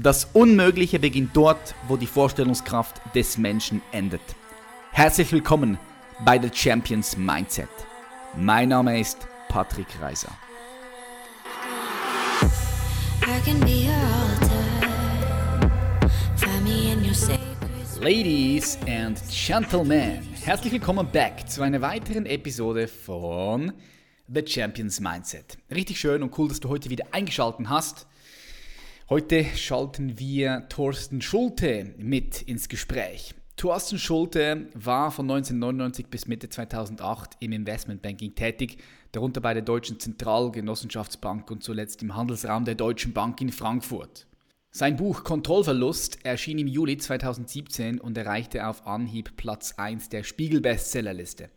Das Unmögliche beginnt dort, wo die Vorstellungskraft des Menschen endet. Herzlich willkommen bei The Champions Mindset. Mein Name ist Patrick Reiser. Ladies and Gentlemen, herzlich willkommen back zu einer weiteren Episode von The Champions Mindset. Richtig schön und cool, dass du heute wieder eingeschaltet hast. Heute schalten wir Thorsten Schulte mit ins Gespräch. Thorsten Schulte war von 1999 bis Mitte 2008 im Investmentbanking tätig, darunter bei der Deutschen Zentralgenossenschaftsbank und zuletzt im Handelsraum der Deutschen Bank in Frankfurt. Sein Buch Kontrollverlust erschien im Juli 2017 und erreichte auf Anhieb Platz 1 der Spiegel-Bestsellerliste.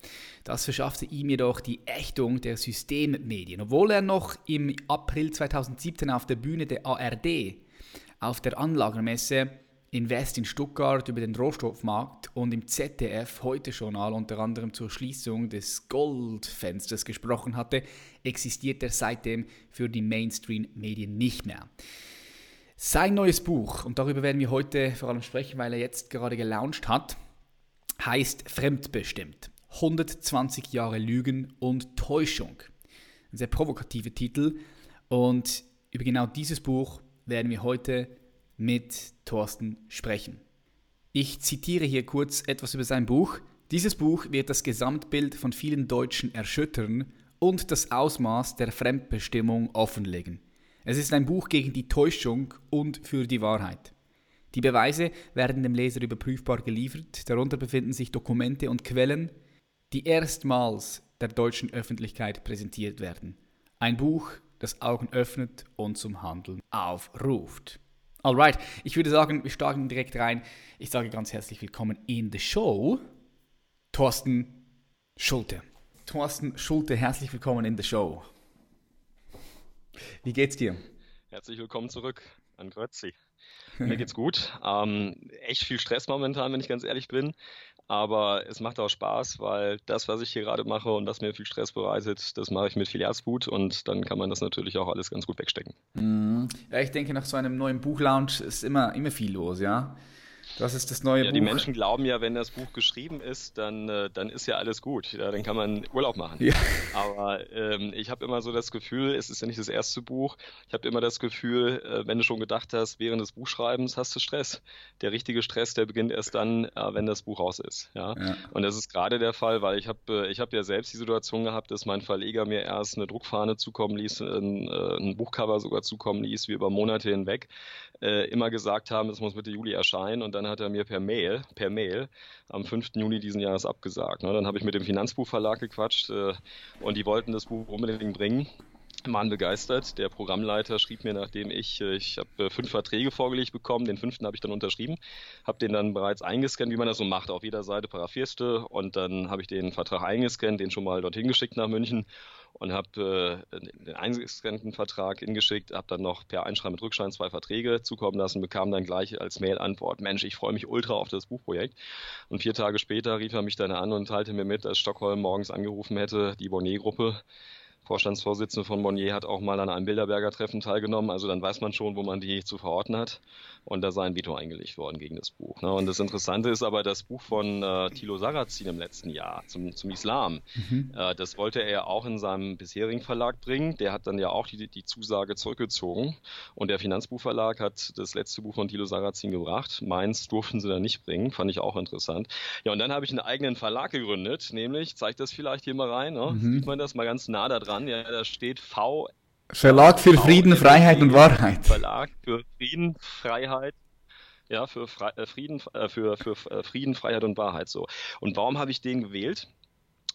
Das verschaffte ihm jedoch die Ächtung der Systemmedien. Obwohl er noch im April 2017 auf der Bühne der ARD auf der Anlagermesse Invest in Stuttgart über den Rohstoffmarkt und im ZDF heute Journal unter anderem zur Schließung des Goldfensters gesprochen hatte, existiert er seitdem für die Mainstream-Medien nicht mehr. Sein neues Buch, und darüber werden wir heute vor allem sprechen, weil er jetzt gerade gelauncht hat, heißt Fremdbestimmt. 120 Jahre Lügen und Täuschung. Ein sehr provokativer Titel. Und über genau dieses Buch werden wir heute mit Thorsten sprechen. Ich zitiere hier kurz etwas über sein Buch. Dieses Buch wird das Gesamtbild von vielen Deutschen erschüttern und das Ausmaß der Fremdbestimmung offenlegen. Es ist ein Buch gegen die Täuschung und für die Wahrheit. Die Beweise werden dem Leser überprüfbar geliefert, darunter befinden sich Dokumente und Quellen, die erstmals der deutschen Öffentlichkeit präsentiert werden. Ein Buch, das Augen öffnet und zum Handeln aufruft. Alright, ich würde sagen, wir starten direkt rein. Ich sage ganz herzlich willkommen in the show, Thorsten Schulte. Thorsten Schulte, herzlich willkommen in the show. Wie geht's dir? Herzlich willkommen zurück an Grötzi. Mir geht's gut. Ähm, echt viel Stress momentan, wenn ich ganz ehrlich bin. Aber es macht auch Spaß, weil das, was ich hier gerade mache und was mir viel Stress bereitet, das mache ich mit viel Herzblut und dann kann man das natürlich auch alles ganz gut wegstecken. Mhm. Ja, ich denke, nach so einem neuen Buchlaunch ist immer, immer viel los, ja. Das ist das neue ja, Buch. Die Menschen glauben ja, wenn das Buch geschrieben ist, dann, äh, dann ist ja alles gut. Ja, dann kann man Urlaub machen. Ja. Aber ähm, ich habe immer so das Gefühl, es ist ja nicht das erste Buch. Ich habe immer das Gefühl, äh, wenn du schon gedacht hast, während des Buchschreibens hast du Stress. Der richtige Stress, der beginnt erst dann, äh, wenn das Buch raus ist. Ja? ja. Und das ist gerade der Fall, weil ich habe äh, ich hab ja selbst die Situation gehabt, dass mein Verleger mir erst eine Druckfahne zukommen ließ, ein, äh, ein Buchcover sogar zukommen ließ, wie über Monate hinweg, äh, immer gesagt haben, es muss Mitte Juli erscheinen und dann hat er mir per Mail, per Mail am 5. Juni diesen Jahres abgesagt. Ne? Dann habe ich mit dem Finanzbuchverlag gequatscht äh, und die wollten das Buch unbedingt bringen waren begeistert. Der Programmleiter schrieb mir, nachdem ich, äh, ich habe äh, fünf Verträge vorgelegt bekommen, den fünften habe ich dann unterschrieben, habe den dann bereits eingescannt, wie man das so macht. Auf jeder Seite paraphierst und dann habe ich den Vertrag eingescannt, den schon mal dorthin geschickt nach München und habe äh, den eingescannten Vertrag hingeschickt, habe dann noch per Einschreiben mit Rückschein zwei Verträge zukommen lassen, bekam dann gleich als Mail-Antwort, Mensch, ich freue mich ultra auf das Buchprojekt. Und vier Tage später rief er mich dann an und teilte mir mit, dass Stockholm morgens angerufen hätte, die Bonnet-Gruppe, Vorstandsvorsitzende von Monnier hat auch mal an einem Bilderberger Treffen teilgenommen. Also dann weiß man schon, wo man die zu verorten hat. Und da sei ein Veto eingelegt worden gegen das Buch. Ne? Und das Interessante ist aber das Buch von äh, Thilo Sarrazin im letzten Jahr zum, zum Islam. Mhm. Äh, das wollte er ja auch in seinem bisherigen Verlag bringen. Der hat dann ja auch die, die Zusage zurückgezogen. Und der Finanzbuchverlag hat das letzte Buch von Thilo Sarrazin gebracht. Meins durften sie dann nicht bringen. Fand ich auch interessant. Ja, und dann habe ich einen eigenen Verlag gegründet. Nämlich, zeigt das vielleicht hier mal rein. Ne? Mhm. Sieht man das mal ganz nah da dran? Ja, da steht V Verlag für Frieden, Freiheit und Wahrheit. Verlag für Frieden, Freiheit, ja, für Fre äh, Frieden, äh, für, für äh, Frieden, Freiheit und Wahrheit so. Und warum habe ich den gewählt?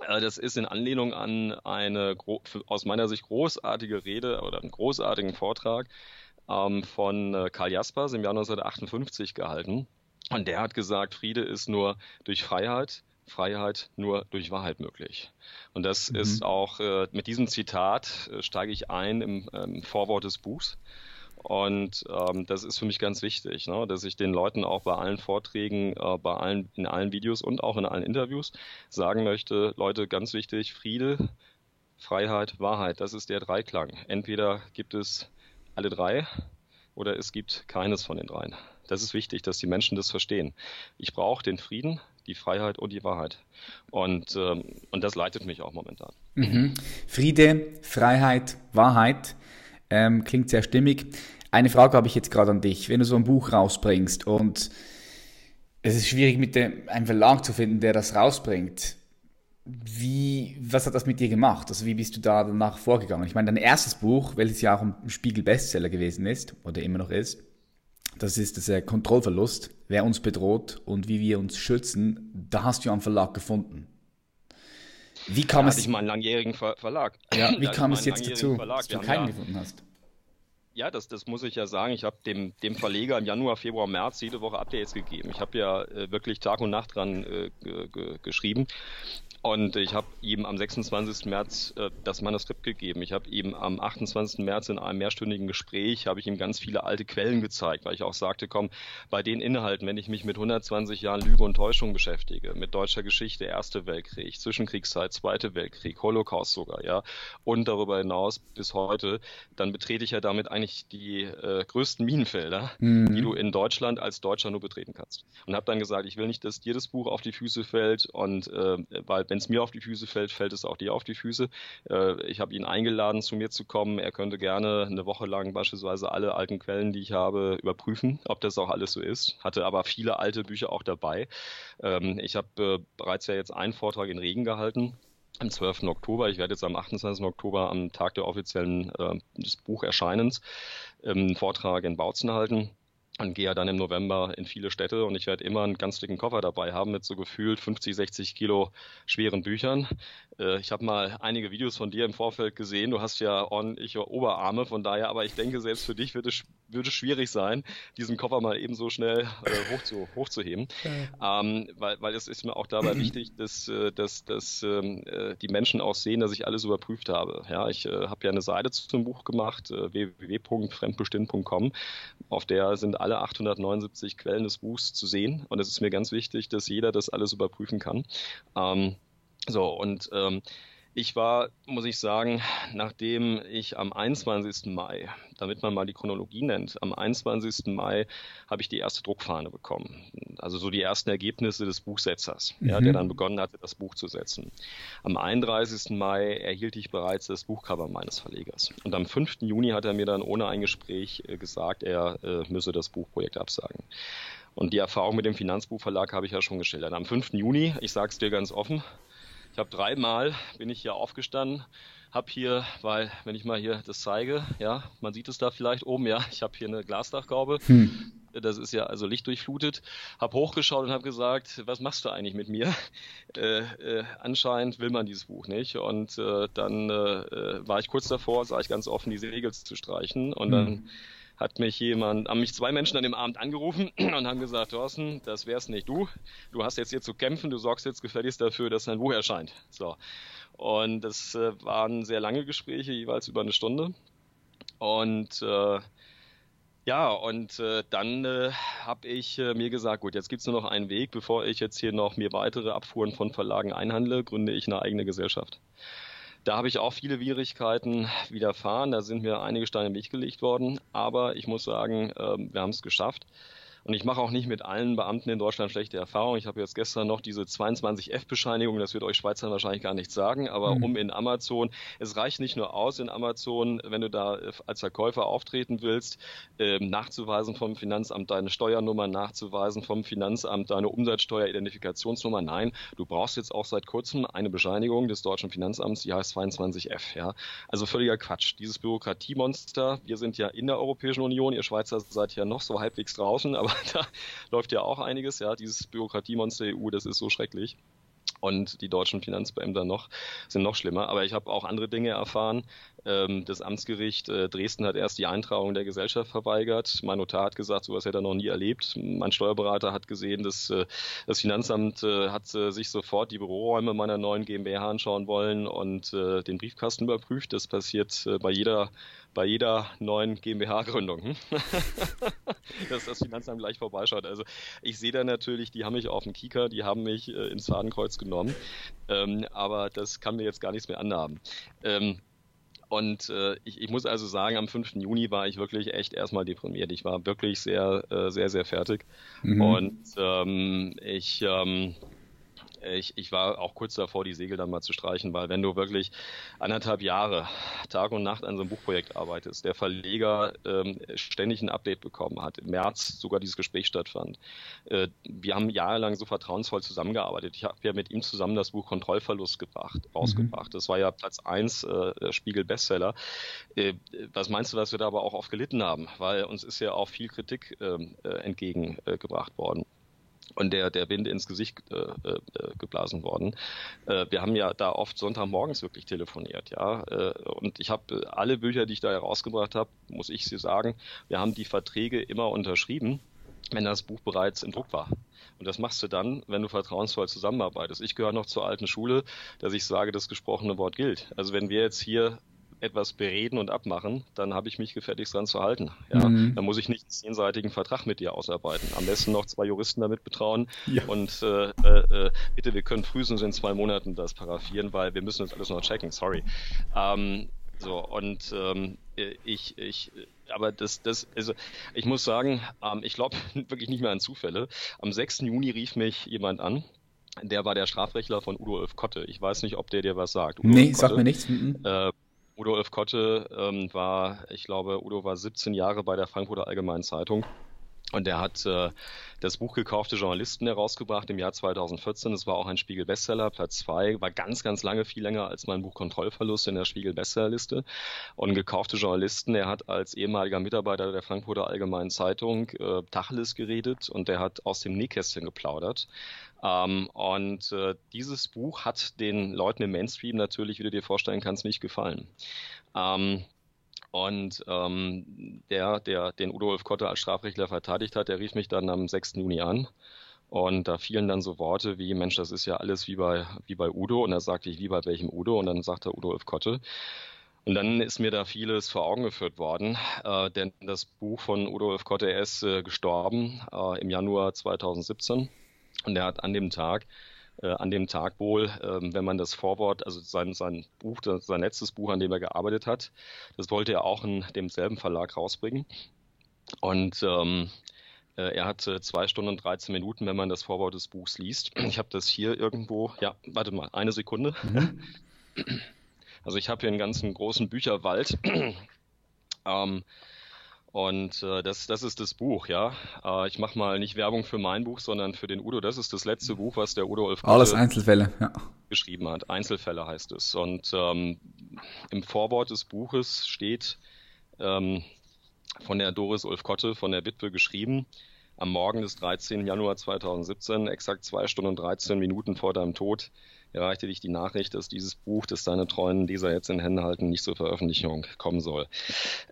Das ist in Anlehnung an eine aus meiner Sicht großartige Rede oder einen großartigen Vortrag ähm, von Karl Jaspers im Jahr 1958 gehalten. Und der hat gesagt, Friede ist nur durch Freiheit, Freiheit nur durch Wahrheit möglich. Und das mhm. ist auch äh, mit diesem Zitat äh, steige ich ein im, ähm, Vorwort des Buchs. Und ähm, das ist für mich ganz wichtig, ne? dass ich den Leuten auch bei allen Vorträgen, äh, bei allen, in allen Videos und auch in allen Interviews sagen möchte, Leute, ganz wichtig, Friede, Freiheit, Wahrheit, das ist der Dreiklang. Entweder gibt es alle drei oder es gibt keines von den dreien. Das ist wichtig, dass die Menschen das verstehen. Ich brauche den Frieden, die Freiheit und die Wahrheit. Und, ähm, und das leitet mich auch momentan. Mhm. Friede, Freiheit, Wahrheit ähm, klingt sehr stimmig. Eine Frage habe ich jetzt gerade an dich. Wenn du so ein Buch rausbringst und es ist schwierig, mit dem, einem Verlag zu finden, der das rausbringt. Wie, was hat das mit dir gemacht? Also wie bist du da danach vorgegangen? Ich meine, dein erstes Buch, welches ja auch ein Spiegel-Bestseller gewesen ist oder immer noch ist, das ist äh, Kontrollverlust, wer uns bedroht und wie wir uns schützen. Da hast du einen Verlag gefunden. Wie kam da es? Ich mal einen langjährigen Ver Verlag. Ja, wie kam es jetzt dazu, Verlag. dass du keinen ja, gefunden hast? Ja, das, das muss ich ja sagen. Ich habe dem, dem Verleger im Januar, Februar, März jede Woche Updates gegeben. Ich habe ja äh, wirklich Tag und Nacht dran äh, geschrieben. Und ich habe ihm am 26. März äh, das Manuskript gegeben. Ich habe ihm am 28. März in einem mehrstündigen Gespräch habe ich ihm ganz viele alte Quellen gezeigt, weil ich auch sagte, komm, bei den Inhalten, wenn ich mich mit 120 Jahren Lüge und Täuschung beschäftige, mit deutscher Geschichte, Erste Weltkrieg, Zwischenkriegszeit, Zweite Weltkrieg, Holocaust sogar, ja, und darüber hinaus bis heute, dann betrete ich ja damit eigentlich die äh, größten Minenfelder, mhm. die du in Deutschland als Deutscher nur betreten kannst. Und habe dann gesagt, ich will nicht, dass dir das Buch auf die Füße fällt und äh, weil wenn es mir auf die Füße fällt, fällt es auch dir auf die Füße. Äh, ich habe ihn eingeladen, zu mir zu kommen. Er könnte gerne eine Woche lang beispielsweise alle alten Quellen, die ich habe, überprüfen, ob das auch alles so ist. Hatte aber viele alte Bücher auch dabei. Ähm, ich habe äh, bereits ja jetzt einen Vortrag in Regen gehalten am 12. Oktober. Ich werde jetzt am 28. Oktober am Tag der offiziellen äh, des Bucherscheinens einen ähm, Vortrag in Bautzen halten und gehe ja dann im November in viele Städte und ich werde immer einen ganz dicken Koffer dabei haben mit so gefühlt 50, 60 Kilo schweren Büchern. Äh, ich habe mal einige Videos von dir im Vorfeld gesehen. Du hast ja ordentliche Oberarme, von daher, aber ich denke, selbst für dich wird es, wird es schwierig sein, diesen Koffer mal eben so schnell äh, hoch zu, hochzuheben. Ja. Ähm, weil, weil es ist mir auch dabei wichtig, dass, äh, dass, dass ähm, äh, die Menschen auch sehen, dass ich alles überprüft habe. Ja, ich äh, habe ja eine Seite zum Buch gemacht, äh, www.fremdbestimmt.com, auf der sind alle 879 Quellen des Buchs zu sehen und es ist mir ganz wichtig, dass jeder das alles überprüfen kann. Ähm, so, und ähm, ich war, muss ich sagen, nachdem ich am 21. Mai, damit man mal die Chronologie nennt, am 21. Mai habe ich die erste Druckfahne bekommen. Also so die ersten Ergebnisse des Buchsetzers, mhm. ja, der dann begonnen hatte, das Buch zu setzen. Am 31. Mai erhielt ich bereits das Buchcover meines Verlegers. Und am 5. Juni hat er mir dann ohne ein Gespräch äh, gesagt, er äh, müsse das Buchprojekt absagen. Und die Erfahrung mit dem Finanzbuchverlag habe ich ja schon geschildert. Am 5. Juni, ich sage es dir ganz offen, ich habe dreimal bin ich hier aufgestanden, habe hier, weil wenn ich mal hier das zeige, ja, man sieht es da vielleicht oben, ja, ich habe hier eine Glasdachgaube. Hm. Das ist ja also lichtdurchflutet. Habe hochgeschaut und habe gesagt, was machst du eigentlich mit mir? Äh, äh, anscheinend will man dieses Buch nicht. Und äh, dann äh, war ich kurz davor, sah ich ganz offen, die Segel zu streichen. Und hm. dann hat mich jemand, haben mich zwei Menschen an dem Abend angerufen und haben gesagt, Thorsten, das wär's nicht du. Du hast jetzt hier zu kämpfen, du sorgst jetzt gefälligst dafür, dass dein Buch erscheint. So. Und das äh, waren sehr lange Gespräche, jeweils über eine Stunde. Und äh, ja, und äh, dann äh, habe ich äh, mir gesagt, gut, jetzt gibt's nur noch einen Weg, bevor ich jetzt hier noch mir weitere Abfuhren von Verlagen einhandle, gründe ich eine eigene Gesellschaft. Da habe ich auch viele Schwierigkeiten widerfahren. Da sind mir einige Steine im Weg gelegt worden. Aber ich muss sagen, ähm, wir haben es geschafft. Und ich mache auch nicht mit allen Beamten in Deutschland schlechte Erfahrungen. Ich habe jetzt gestern noch diese 22F-Bescheinigung, das wird euch Schweizern wahrscheinlich gar nicht sagen, aber mhm. um in Amazon, es reicht nicht nur aus in Amazon, wenn du da äh, als Verkäufer auftreten willst, äh, nachzuweisen vom Finanzamt deine Steuernummer, nachzuweisen vom Finanzamt deine Umsatzsteueridentifikationsnummer. Nein, du brauchst jetzt auch seit kurzem eine Bescheinigung des deutschen Finanzamts, die heißt 22F. Ja? Also völliger Quatsch. Dieses Bürokratiemonster, wir sind ja in der Europäischen Union, ihr Schweizer seid ja noch so halbwegs draußen, aber da läuft ja auch einiges. Ja, dieses Bürokratiemonster EU, das ist so schrecklich. Und die deutschen Finanzbeamter noch sind noch schlimmer. Aber ich habe auch andere Dinge erfahren. Ähm, das Amtsgericht äh, Dresden hat erst die Eintragung der Gesellschaft verweigert. Mein Notar hat gesagt, sowas hätte er noch nie erlebt. Mein Steuerberater hat gesehen, dass äh, das Finanzamt äh, hat sich sofort die Büroräume meiner neuen GmbH anschauen wollen und den Briefkasten überprüft. Das passiert bei jeder bei jeder neuen GmbH-Gründung, hm? dass das Finanzamt gleich vorbeischaut. Also ich sehe da natürlich, die haben mich auf dem Kieker, die haben mich ins Fadenkreuz genommen, ähm, aber das kann mir jetzt gar nichts mehr anhaben. Und äh, ich, ich, muss also sagen, am 5. Juni war ich wirklich echt erstmal deprimiert. Ich war wirklich sehr, äh, sehr, sehr fertig. Mhm. Und ähm, ich, ähm, ich, ich war auch kurz davor, die Segel dann mal zu streichen, weil wenn du wirklich anderthalb Jahre Tag und Nacht an so einem Buchprojekt arbeitest, der Verleger ähm, ständig ein Update bekommen hat, im März sogar dieses Gespräch stattfand. Äh, wir haben jahrelang so vertrauensvoll zusammengearbeitet. Ich habe ja mit ihm zusammen das Buch Kontrollverlust gebracht, rausgebracht. Mhm. Das war ja Platz 1 äh, Spiegel Bestseller. Äh, was meinst du, was wir da aber auch oft gelitten haben? Weil uns ist ja auch viel Kritik ähm, äh, entgegengebracht worden und der, der Wind ins Gesicht äh, äh, geblasen worden. Äh, wir haben ja da oft Sonntagmorgens wirklich telefoniert, ja. Äh, und ich habe äh, alle Bücher, die ich da herausgebracht habe, muss ich Sie sagen, wir haben die Verträge immer unterschrieben, wenn das Buch bereits im Druck war. Und das machst du dann, wenn du vertrauensvoll zusammenarbeitest. Ich gehöre noch zur alten Schule, dass ich sage, das gesprochene Wort gilt. Also wenn wir jetzt hier etwas bereden und abmachen, dann habe ich mich gefälligst dran zu halten. Ja? Mhm. Dann muss ich nicht einen zehnseitigen Vertrag mit dir ausarbeiten. Am besten noch zwei Juristen damit betrauen ja. und äh, äh, bitte, wir können frühestens in zwei Monaten das paraffieren, weil wir müssen das alles noch checken, sorry. Ähm, so, und ähm, ich, ich, aber das, das, also ich muss sagen, ähm, ich glaube wirklich nicht mehr an Zufälle. Am 6. Juni rief mich jemand an, der war der Strafrechtler von Udo Ulf Kotte. Ich weiß nicht, ob der dir was sagt. Udo nee, sagt mir nichts. Mhm. Äh, Udo Ulf Kotte ähm, war, ich glaube, Udo war 17 Jahre bei der Frankfurter Allgemeinen Zeitung. Und er hat äh, das Buch Gekaufte Journalisten herausgebracht im Jahr 2014. Es war auch ein Spiegel-Bestseller, Platz zwei, war ganz, ganz lange, viel länger als mein Buch Kontrollverlust in der Spiegel-Bestsellerliste. Und Gekaufte Journalisten, er hat als ehemaliger Mitarbeiter der Frankfurter Allgemeinen Zeitung äh, Tacheles geredet und er hat aus dem Nähkästchen geplaudert. Ähm, und äh, dieses Buch hat den Leuten im Mainstream natürlich, wie du dir vorstellen kannst, nicht gefallen. Ähm, und ähm, der, der den Udo Ulf Kotte als Strafrechtler verteidigt hat, der rief mich dann am 6. Juni an. Und da fielen dann so Worte wie, Mensch, das ist ja alles wie bei, wie bei Udo. Und da sagte ich, wie bei welchem Udo? Und dann sagte Udo Ulf Kotte. Und dann ist mir da vieles vor Augen geführt worden, äh, denn das Buch von Udo Ulf Kotte, er ist äh, gestorben äh, im Januar 2017. Und er hat an dem Tag, äh, an dem Tag wohl, äh, wenn man das Vorwort, also sein, sein Buch, das, sein letztes Buch, an dem er gearbeitet hat, das wollte er auch in demselben Verlag rausbringen. Und ähm, äh, er hat zwei Stunden und 13 Minuten, wenn man das Vorwort des Buchs liest. Ich habe das hier irgendwo, ja, warte mal, eine Sekunde. Mhm. Also ich habe hier einen ganzen großen Bücherwald. ähm, und äh, das, das ist das Buch, ja. Äh, ich mache mal nicht Werbung für mein Buch, sondern für den Udo. Das ist das letzte Buch, was der Udo Ulf Alles Einzelfälle, ja. geschrieben hat. Einzelfälle heißt es. Und ähm, im Vorwort des Buches steht ähm, von der Doris Ulf Kotte, von der Witwe geschrieben, am Morgen des 13. Januar 2017, exakt zwei Stunden und 13 Minuten vor deinem Tod, erreichte dich die Nachricht, dass dieses Buch, das deine treuen Leser jetzt in Händen halten, nicht zur Veröffentlichung kommen soll.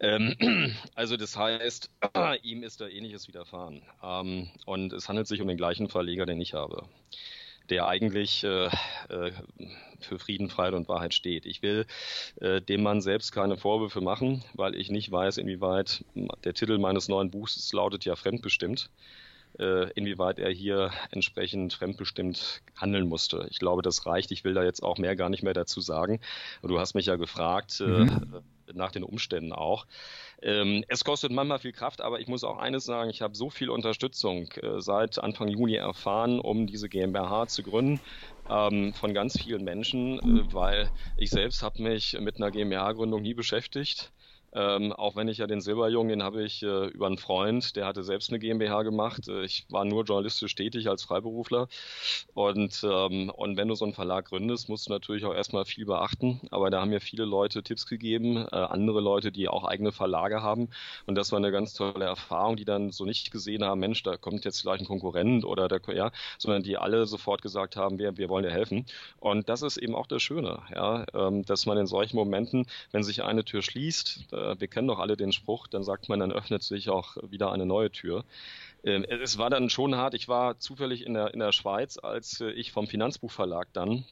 Ähm, also das heißt, ihm ist da ähnliches widerfahren. Ähm, und es handelt sich um den gleichen Verleger, den ich habe der eigentlich äh, äh, für Frieden, Freiheit und Wahrheit steht. Ich will äh, dem Mann selbst keine Vorwürfe machen, weil ich nicht weiß, inwieweit der Titel meines neuen Buchs lautet ja fremdbestimmt äh, inwieweit er hier entsprechend fremdbestimmt handeln musste. Ich glaube, das reicht. Ich will da jetzt auch mehr gar nicht mehr dazu sagen. Du hast mich ja gefragt äh, mhm. äh, nach den Umständen auch. Ähm, es kostet manchmal viel Kraft, aber ich muss auch eines sagen, ich habe so viel Unterstützung äh, seit Anfang Juni erfahren, um diese GmbH zu gründen ähm, von ganz vielen Menschen, äh, weil ich selbst habe mich mit einer GmbH-Gründung nie beschäftigt. Ähm, auch wenn ich ja den Silberjungen, den habe ich äh, über einen Freund, der hatte selbst eine GmbH gemacht. Äh, ich war nur journalistisch tätig als Freiberufler. Und, ähm, und wenn du so einen Verlag gründest, musst du natürlich auch erstmal viel beachten. Aber da haben mir viele Leute Tipps gegeben, äh, andere Leute, die auch eigene Verlage haben. Und das war eine ganz tolle Erfahrung, die dann so nicht gesehen haben, Mensch, da kommt jetzt vielleicht ein Konkurrent oder der, ja, sondern die alle sofort gesagt haben, wir, wir wollen dir helfen. Und das ist eben auch das Schöne, ja, ähm, dass man in solchen Momenten, wenn sich eine Tür schließt, äh, wir kennen doch alle den Spruch, dann sagt man, dann öffnet sich auch wieder eine neue Tür. Ähm, es war dann schon hart. Ich war zufällig in der, in der Schweiz, als äh, ich vom Finanzbuchverlag dann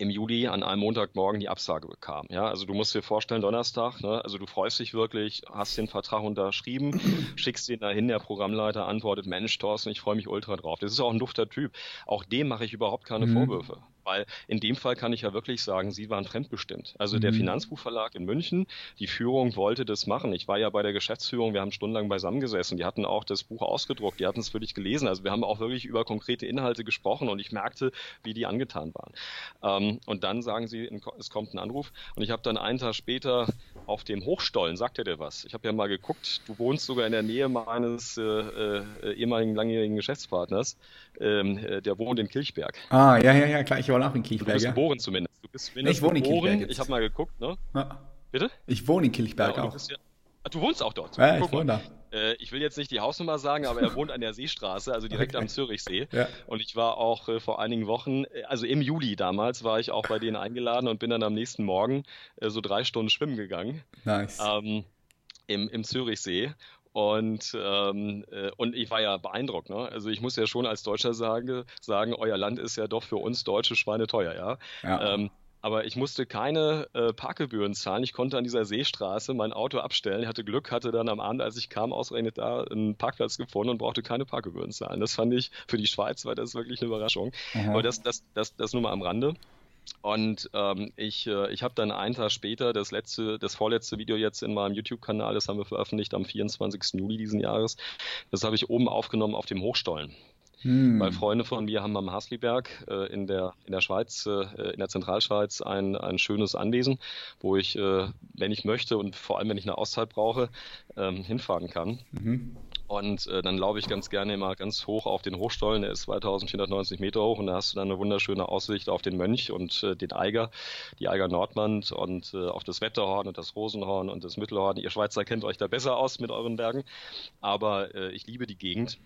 im Juli an einem Montagmorgen die Absage bekam. Ja, also du musst dir vorstellen, Donnerstag, ne, also du freust dich wirklich, hast den Vertrag unterschrieben, schickst ihn dahin, der Programmleiter antwortet, Mensch, Thorsten, ich freue mich ultra drauf. Das ist auch ein dufter Typ. Auch dem mache ich überhaupt keine mhm. Vorwürfe. Weil in dem Fall kann ich ja wirklich sagen, sie waren fremdbestimmt. Also mhm. der Finanzbuchverlag in München, die Führung wollte das machen. Ich war ja bei der Geschäftsführung, wir haben stundenlang beisammengesessen. Die hatten auch das Buch ausgedruckt, die hatten es wirklich gelesen. Also wir haben auch wirklich über konkrete Inhalte gesprochen und ich merkte, wie die angetan waren. Ähm, und dann sagen sie, es kommt ein Anruf. Und ich habe dann einen Tag später auf dem Hochstollen, sagt er dir was? Ich habe ja mal geguckt, du wohnst sogar in der Nähe meines äh, äh, ehemaligen langjährigen Geschäftspartners. Ähm, äh, der wohnt in Kilchberg. Ah, ja, ja, ja, klar, ich wohne auch in Kilchberg. Du bist ja. geboren zumindest. Du bist zumindest ich wohne geboren. in Kilchberg. Jetzt. Ich habe mal geguckt, ne? Ja. Bitte? Ich wohne in Kilchberg ja, auch. Ja, ah, du wohnst auch dort. Ja, ich wohne da. Äh, ich will jetzt nicht die Hausnummer sagen, aber er wohnt an der Seestraße, also direkt okay. am Zürichsee. Ja. Und ich war auch äh, vor einigen Wochen, äh, also im Juli damals, war ich auch bei denen eingeladen und bin dann am nächsten Morgen äh, so drei Stunden schwimmen gegangen. Nice. Ähm, im, im Zürichsee und, ähm, äh, und ich war ja beeindruckt. Ne? Also ich muss ja schon als Deutscher sagen, sagen, euer Land ist ja doch für uns Deutsche Schweine teuer, ja. ja. Ähm, aber ich musste keine äh, Parkgebühren zahlen. Ich konnte an dieser Seestraße mein Auto abstellen. Ich hatte Glück, hatte dann am Abend, als ich kam, ausgerechnet da einen Parkplatz gefunden und brauchte keine Parkgebühren zahlen. Das fand ich für die Schweiz war das wirklich eine Überraschung. Aha. Aber das, das, das, das nur mal am Rande. Und ähm, ich, äh, ich habe dann einen Tag später das letzte, das vorletzte Video jetzt in meinem YouTube-Kanal, das haben wir veröffentlicht am 24. Juli diesen Jahres. Das habe ich oben aufgenommen auf dem Hochstollen. Hm. Weil Freunde von mir haben am Hasliberg äh, in, der, in der Schweiz, äh, in der Zentralschweiz ein, ein schönes Anwesen, wo ich, äh, wenn ich möchte und vor allem, wenn ich eine Auszeit brauche, ähm, hinfahren kann. Mhm. Und äh, dann laufe ich ganz gerne immer ganz hoch auf den Hochstollen. Der ist 2490 Meter hoch und da hast du dann eine wunderschöne Aussicht auf den Mönch und äh, den Eiger, die Eiger Nordwand und äh, auf das Wetterhorn und das Rosenhorn und das Mittelhorn. Ihr Schweizer kennt euch da besser aus mit euren Bergen, aber äh, ich liebe die Gegend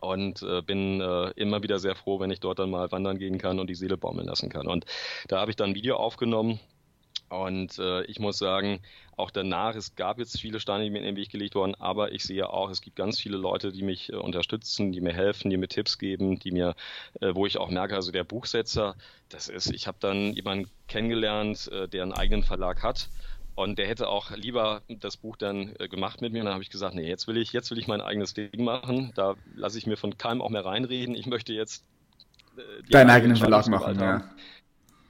und äh, bin äh, immer wieder sehr froh, wenn ich dort dann mal wandern gehen kann und die Seele baumeln lassen kann. Und da habe ich dann ein Video aufgenommen und äh, ich muss sagen, auch danach, es gab jetzt viele Steine, die mir in den Weg gelegt wurden, aber ich sehe auch, es gibt ganz viele Leute, die mich äh, unterstützen, die mir helfen, die mir Tipps geben, die mir, äh, wo ich auch merke, also der Buchsetzer, das ist, ich habe dann jemanden kennengelernt, äh, der einen eigenen Verlag hat und der hätte auch lieber das Buch dann äh, gemacht mit mir. Und dann habe ich gesagt, nee, jetzt will ich, jetzt will ich mein eigenes Ding machen. Da lasse ich mir von keinem auch mehr reinreden. Ich möchte jetzt äh, deinen eigenen Verlag machen. Ja.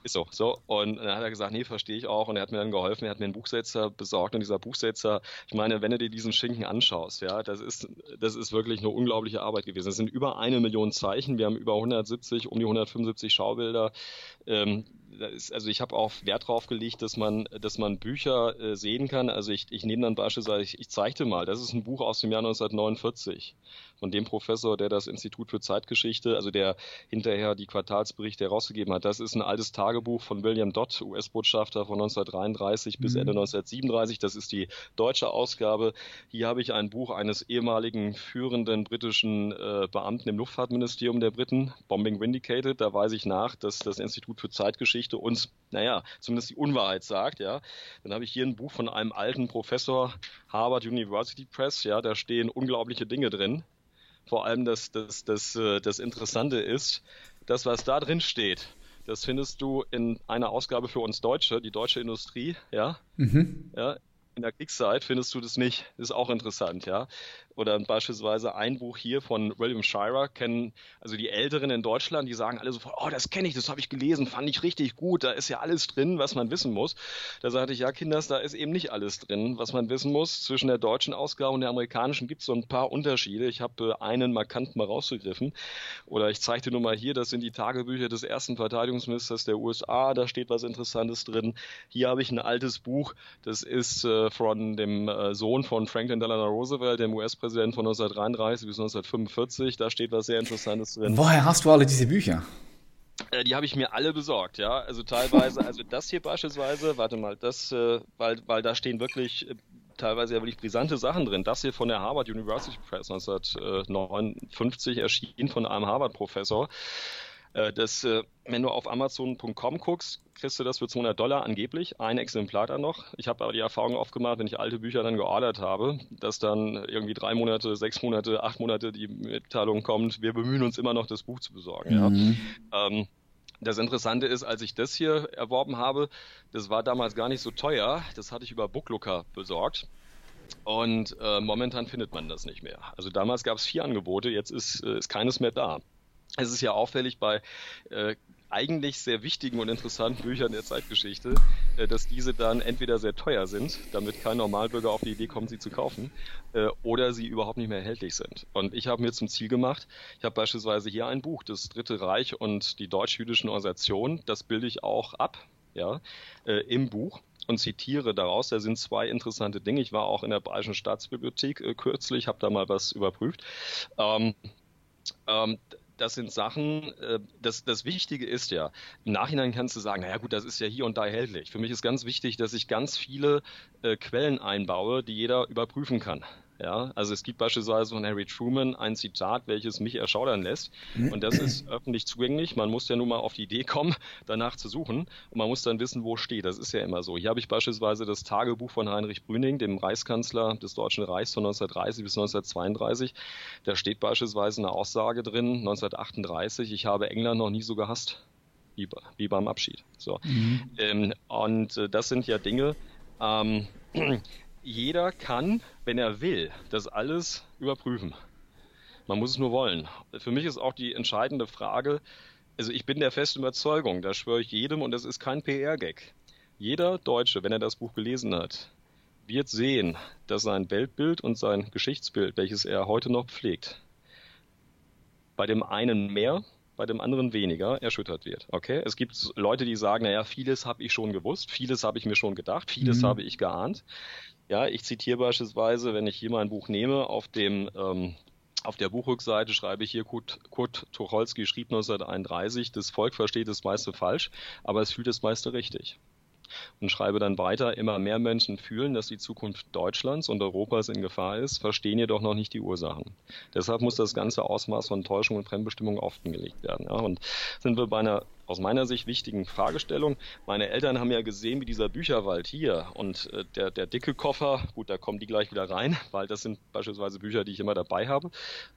Ist so, so. Und dann hat er gesagt, nee, verstehe ich auch. Und er hat mir dann geholfen, er hat mir einen Buchsetzer besorgt. Und dieser Buchsetzer, ich meine, wenn du dir diesen Schinken anschaust, ja, das ist, das ist wirklich eine unglaubliche Arbeit gewesen. Es sind über eine Million Zeichen. Wir haben über 170, um die 175 Schaubilder. Ähm, ist, also ich habe auch Wert drauf gelegt, dass man, dass man Bücher äh, sehen kann. Also ich, ich nehme dann beispielsweise, ich, ich zeigte mal, das ist ein Buch aus dem Jahr 1949 von dem Professor, der das Institut für Zeitgeschichte, also der hinterher die Quartalsberichte herausgegeben hat. Das ist ein altes Tagebuch von William Dodd, US-Botschafter von 1933 bis mhm. Ende 1937. Das ist die deutsche Ausgabe. Hier habe ich ein Buch eines ehemaligen führenden britischen äh, Beamten im Luftfahrtministerium der Briten, Bombing Vindicated. Da weise ich nach, dass das Institut für Zeitgeschichte uns, naja, zumindest die Unwahrheit sagt. Ja, dann habe ich hier ein Buch von einem alten Professor Harvard University Press. Ja, da stehen unglaubliche Dinge drin vor allem das, das, das, äh, das Interessante ist, das, was da drin steht, das findest du in einer Ausgabe für uns Deutsche, die deutsche Industrie, ja. Mhm. ja in der Kriegszeit findest du das nicht. Das ist auch interessant, ja. Oder beispielsweise ein Buch hier von William Shirer kennen, also die Älteren in Deutschland, die sagen alle sofort, oh, das kenne ich, das habe ich gelesen, fand ich richtig gut, da ist ja alles drin, was man wissen muss. Da sagte ich, ja, Kinders, da ist eben nicht alles drin, was man wissen muss. Zwischen der deutschen Ausgabe und der amerikanischen gibt es so ein paar Unterschiede. Ich habe äh, einen markant mal rausgegriffen. Oder ich zeigte nur mal hier, das sind die Tagebücher des ersten Verteidigungsministers der USA, da steht was Interessantes drin. Hier habe ich ein altes Buch, das ist äh, von dem äh, Sohn von Franklin Delano Roosevelt, dem US-Präsidenten Bundespräsident von 1933 bis 1945. Da steht was sehr Interessantes drin. Woher hast du alle diese Bücher? Äh, die habe ich mir alle besorgt, ja. Also teilweise, also das hier beispielsweise, warte mal, das, äh, weil, weil da stehen wirklich äh, teilweise ja wirklich brisante Sachen drin. Das hier von der Harvard University Press 1959 erschienen von einem Harvard-Professor. Äh, das, äh, wenn du auf Amazon.com guckst, kriegst du das für 200 Dollar angeblich, ein Exemplar dann noch. Ich habe aber die Erfahrung aufgemacht, wenn ich alte Bücher dann geordert habe, dass dann irgendwie drei Monate, sechs Monate, acht Monate die Mitteilung kommt, wir bemühen uns immer noch, das Buch zu besorgen. Mhm. Ja. Ähm, das Interessante ist, als ich das hier erworben habe, das war damals gar nicht so teuer. Das hatte ich über Booklooker besorgt. Und äh, momentan findet man das nicht mehr. Also damals gab es vier Angebote, jetzt ist, äh, ist keines mehr da es ist ja auffällig bei äh, eigentlich sehr wichtigen und interessanten Büchern der Zeitgeschichte, äh, dass diese dann entweder sehr teuer sind, damit kein Normalbürger auf die Idee kommt, sie zu kaufen, äh, oder sie überhaupt nicht mehr erhältlich sind. Und ich habe mir zum Ziel gemacht, ich habe beispielsweise hier ein Buch, das Dritte Reich und die deutsch-jüdischen Organisationen, das bilde ich auch ab, ja, äh, im Buch und zitiere daraus. Da sind zwei interessante Dinge. Ich war auch in der Bayerischen Staatsbibliothek äh, kürzlich, habe da mal was überprüft. Ähm, ähm, das sind Sachen, äh, das, das Wichtige ist ja, im Nachhinein kannst du sagen, naja gut, das ist ja hier und da erhältlich. Für mich ist ganz wichtig, dass ich ganz viele äh, Quellen einbaue, die jeder überprüfen kann. Ja, also es gibt beispielsweise von Harry Truman ein Zitat, welches mich erschaudern lässt. Und das ist öffentlich zugänglich. Man muss ja nur mal auf die Idee kommen, danach zu suchen. Und man muss dann wissen, wo steht. Das ist ja immer so. Hier habe ich beispielsweise das Tagebuch von Heinrich Brüning, dem Reichskanzler des Deutschen Reichs von 1930 bis 1932. Da steht beispielsweise eine Aussage drin, 1938, ich habe England noch nie so gehasst wie, wie beim Abschied. So. Mhm. Ähm, und äh, das sind ja Dinge, ähm, jeder kann, wenn er will, das alles überprüfen. Man muss es nur wollen. Für mich ist auch die entscheidende Frage, also ich bin der festen Überzeugung, da schwöre ich jedem und das ist kein PR-Gag. Jeder Deutsche, wenn er das Buch gelesen hat, wird sehen, dass sein Weltbild und sein Geschichtsbild, welches er heute noch pflegt, bei dem einen mehr, bei dem anderen weniger erschüttert wird. Okay? Es gibt Leute, die sagen, naja, vieles habe ich schon gewusst, vieles habe ich mir schon gedacht, vieles mhm. habe ich geahnt. Ja, ich zitiere beispielsweise, wenn ich hier mein Buch nehme, auf dem ähm, auf der Buchrückseite schreibe ich hier, Kurt, Kurt Tucholsky schrieb 1931, das Volk versteht das meiste falsch, aber es fühlt das meiste richtig und schreibe dann weiter, immer mehr Menschen fühlen, dass die Zukunft Deutschlands und Europas in Gefahr ist, verstehen jedoch noch nicht die Ursachen. Deshalb muss das ganze Ausmaß von Täuschung und Fremdbestimmung offengelegt werden. Ja, und sind wir bei einer aus meiner Sicht wichtigen Fragestellung. Meine Eltern haben ja gesehen, wie dieser Bücherwald hier und äh, der, der dicke Koffer, gut, da kommen die gleich wieder rein, weil das sind beispielsweise Bücher, die ich immer dabei habe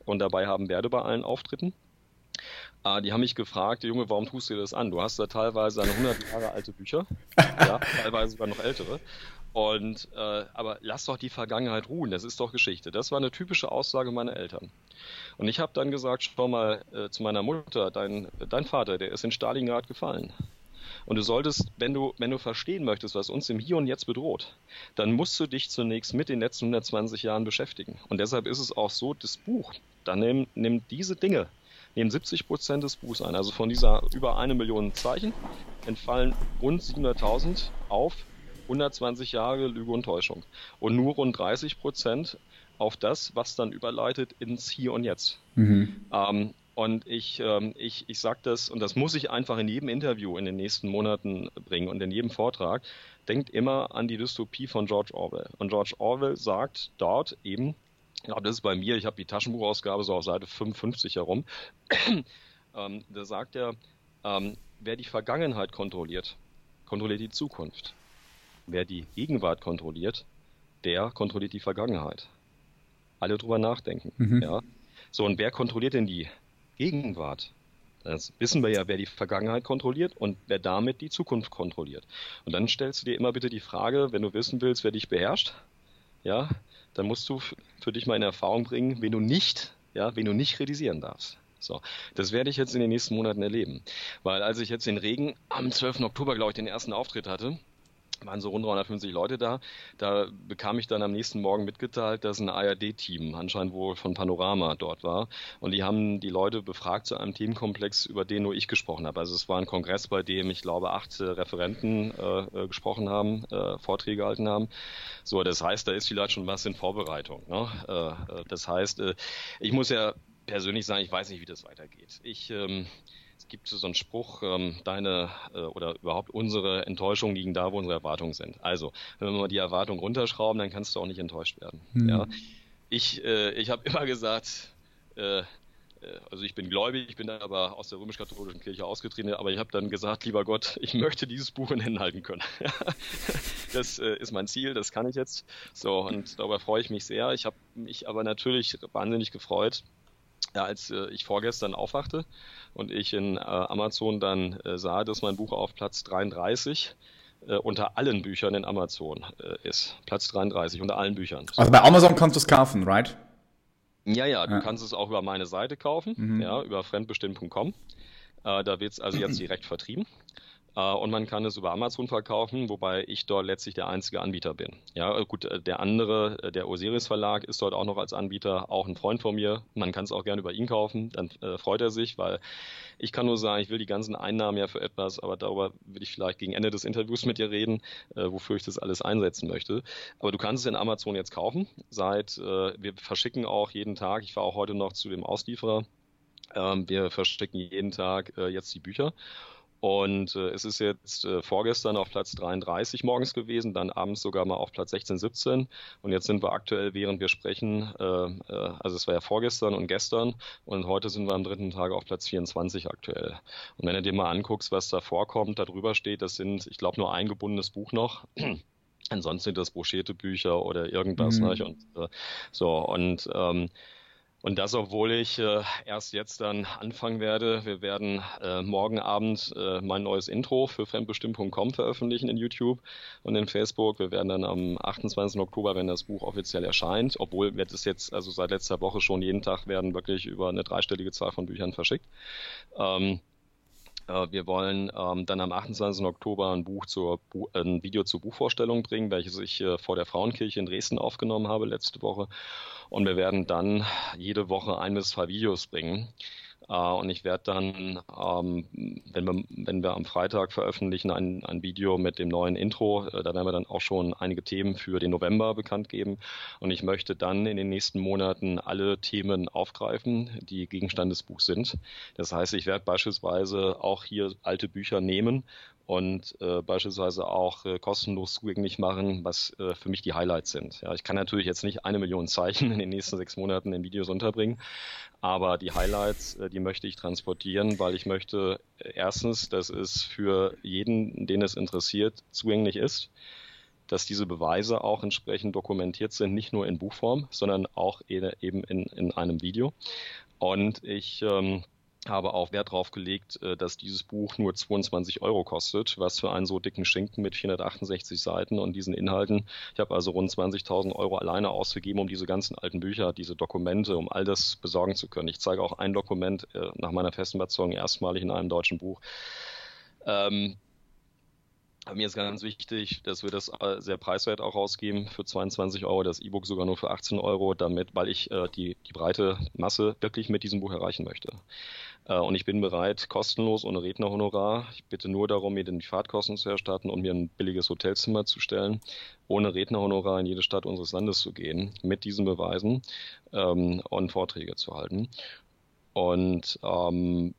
und dabei haben werde bei allen Auftritten. Ah, die haben mich gefragt, Junge, warum tust du dir das an? Du hast da teilweise eine 100 Jahre alte Bücher, ja, teilweise sogar noch ältere. Und äh, aber lass doch die Vergangenheit ruhen, das ist doch Geschichte. Das war eine typische Aussage meiner Eltern. Und ich habe dann gesagt, schau mal äh, zu meiner Mutter, dein, dein Vater, der ist in Stalingrad gefallen. Und du solltest, wenn du, wenn du verstehen möchtest, was uns im Hier und Jetzt bedroht, dann musst du dich zunächst mit den letzten 120 Jahren beschäftigen. Und deshalb ist es auch so, das Buch, dann nimm, nimm diese Dinge, nehmen 70 Prozent des Buchs ein. Also von dieser über eine Million Zeichen entfallen rund 700.000 auf 120 Jahre Lüge und Täuschung. Und nur rund 30 Prozent auf das, was dann überleitet ins Hier und Jetzt. Mhm. Ähm, und ich, ähm, ich, ich sage das, und das muss ich einfach in jedem Interview in den nächsten Monaten bringen und in jedem Vortrag, denkt immer an die Dystopie von George Orwell. Und George Orwell sagt dort eben, ich glaube, das ist bei mir, ich habe die Taschenbuchausgabe so auf Seite 55 herum. ähm, da sagt er, ähm, wer die Vergangenheit kontrolliert, kontrolliert die Zukunft. Wer die Gegenwart kontrolliert, der kontrolliert die Vergangenheit. Alle drüber nachdenken. Mhm. Ja? So, und wer kontrolliert denn die Gegenwart? Das wissen wir ja, wer die Vergangenheit kontrolliert und wer damit die Zukunft kontrolliert. Und dann stellst du dir immer bitte die Frage, wenn du wissen willst, wer dich beherrscht, ja, dann musst du für dich mal in Erfahrung bringen, wen du nicht, ja, wen du nicht kritisieren darfst. So, das werde ich jetzt in den nächsten Monaten erleben. Weil als ich jetzt den Regen am 12. Oktober, glaube ich, den ersten Auftritt hatte, waren so rund 350 Leute da. Da bekam ich dann am nächsten Morgen mitgeteilt, dass ein ARD-Team anscheinend wohl von Panorama dort war. Und die haben die Leute befragt zu einem Themenkomplex, über den nur ich gesprochen habe. Also es war ein Kongress, bei dem ich glaube acht äh, Referenten äh, äh gesprochen haben, äh, Vorträge gehalten haben. So, das heißt, da ist vielleicht schon was in Vorbereitung. Ne? Äh, äh das heißt, ich muss ja persönlich sagen, ich weiß nicht, wie das weitergeht. Ich ähm, gibt so einen Spruch, ähm, deine äh, oder überhaupt unsere Enttäuschungen liegen da, wo unsere Erwartungen sind. Also, wenn wir mal die Erwartungen runterschrauben, dann kannst du auch nicht enttäuscht werden. Mhm. Ja? Ich, äh, ich habe immer gesagt, äh, äh, also ich bin gläubig, ich bin dann aber aus der römisch-katholischen Kirche ausgetreten, aber ich habe dann gesagt, lieber Gott, ich möchte dieses Buch in Händen halten können. das äh, ist mein Ziel, das kann ich jetzt. So, und darüber freue ich mich sehr. Ich habe mich aber natürlich wahnsinnig gefreut, ja, als äh, ich vorgestern aufwachte und ich in äh, Amazon dann äh, sah, dass mein Buch auf Platz 33 äh, unter allen Büchern in Amazon äh, ist. Platz 33 unter allen Büchern. Also bei Amazon kannst du es kaufen, right? Ja, ja, du ja. kannst es auch über meine Seite kaufen, mhm. ja, über fremdbestimmt.com. Äh, da wird es also jetzt direkt vertrieben. Äh, und man kann es über Amazon verkaufen, wobei ich dort letztlich der einzige Anbieter bin. Ja, äh, gut, äh, der andere, der Osiris Verlag, ist dort auch noch als Anbieter, auch ein Freund von mir. Man kann es auch gerne über ihn kaufen, dann äh, freut er sich, weil ich kann nur sagen, ich will die ganzen Einnahmen ja für etwas, aber darüber will ich vielleicht gegen Ende des Interviews mit dir reden, äh, wofür ich das alles einsetzen möchte. Aber du kannst es in Amazon jetzt kaufen. Seit äh, wir verschicken auch jeden Tag. Ich war auch heute noch zu dem Auslieferer. Ähm, wir verschicken jeden Tag jetzt die Bücher. Und äh, es ist jetzt äh, vorgestern auf Platz 33 morgens gewesen, dann abends sogar mal auf Platz 16, 17. Und jetzt sind wir aktuell, während wir sprechen, äh, äh, also es war ja vorgestern und gestern und heute sind wir am dritten Tag auf Platz 24 aktuell. Und wenn du dir mal anguckst, was da vorkommt, da drüber steht, das sind, ich glaube, nur ein gebundenes Buch noch. Ansonsten sind das broschierte Bücher oder irgendwas. Mhm. Ne? Und, äh, so, und ähm, und das, obwohl ich äh, erst jetzt dann anfangen werde. Wir werden äh, morgen Abend äh, mein neues Intro für fremdbestimmt.com veröffentlichen in YouTube und in Facebook. Wir werden dann am 28. Oktober, wenn das Buch offiziell erscheint, obwohl wird es jetzt also seit letzter Woche schon jeden Tag werden wirklich über eine dreistellige Zahl von Büchern verschickt. Ähm, äh, wir wollen ähm, dann am 28. Oktober ein, Buch zur, ein Video zur Buchvorstellung bringen, welches ich äh, vor der Frauenkirche in Dresden aufgenommen habe letzte Woche. Und wir werden dann jede Woche ein bis zwei Videos bringen. Äh, und ich werde dann, ähm, wenn, wir, wenn wir am Freitag veröffentlichen, ein, ein Video mit dem neuen Intro, äh, da werden wir dann auch schon einige Themen für den November bekannt geben. Und ich möchte dann in den nächsten Monaten alle Themen aufgreifen, die Gegenstand des Buchs sind. Das heißt, ich werde beispielsweise auch hier alte Bücher nehmen und äh, beispielsweise auch äh, kostenlos zugänglich machen, was äh, für mich die Highlights sind. Ja, ich kann natürlich jetzt nicht eine Million Zeichen in den nächsten sechs Monaten in Videos unterbringen, aber die Highlights, äh, die möchte ich transportieren, weil ich möchte äh, erstens, dass es für jeden, den es interessiert, zugänglich ist dass diese Beweise auch entsprechend dokumentiert sind, nicht nur in Buchform, sondern auch eben in, in einem Video. Und ich ähm, habe auch Wert darauf gelegt, äh, dass dieses Buch nur 22 Euro kostet, was für einen so dicken Schinken mit 468 Seiten und diesen Inhalten. Ich habe also rund 20.000 Euro alleine ausgegeben, um diese ganzen alten Bücher, diese Dokumente, um all das besorgen zu können. Ich zeige auch ein Dokument äh, nach meiner festen Überzeugung erstmalig in einem deutschen Buch. Ähm, mir ist ganz wichtig, dass wir das äh, sehr preiswert auch rausgeben für 22 Euro, das E-Book sogar nur für 18 Euro, damit, weil ich äh, die, die breite Masse wirklich mit diesem Buch erreichen möchte. Äh, und ich bin bereit, kostenlos ohne Rednerhonorar, ich bitte nur darum, mir die Fahrtkosten zu erstatten und mir ein billiges Hotelzimmer zu stellen, ohne Rednerhonorar in jede Stadt unseres Landes zu gehen, mit diesen Beweisen ähm, und Vorträge zu halten. Und ähm,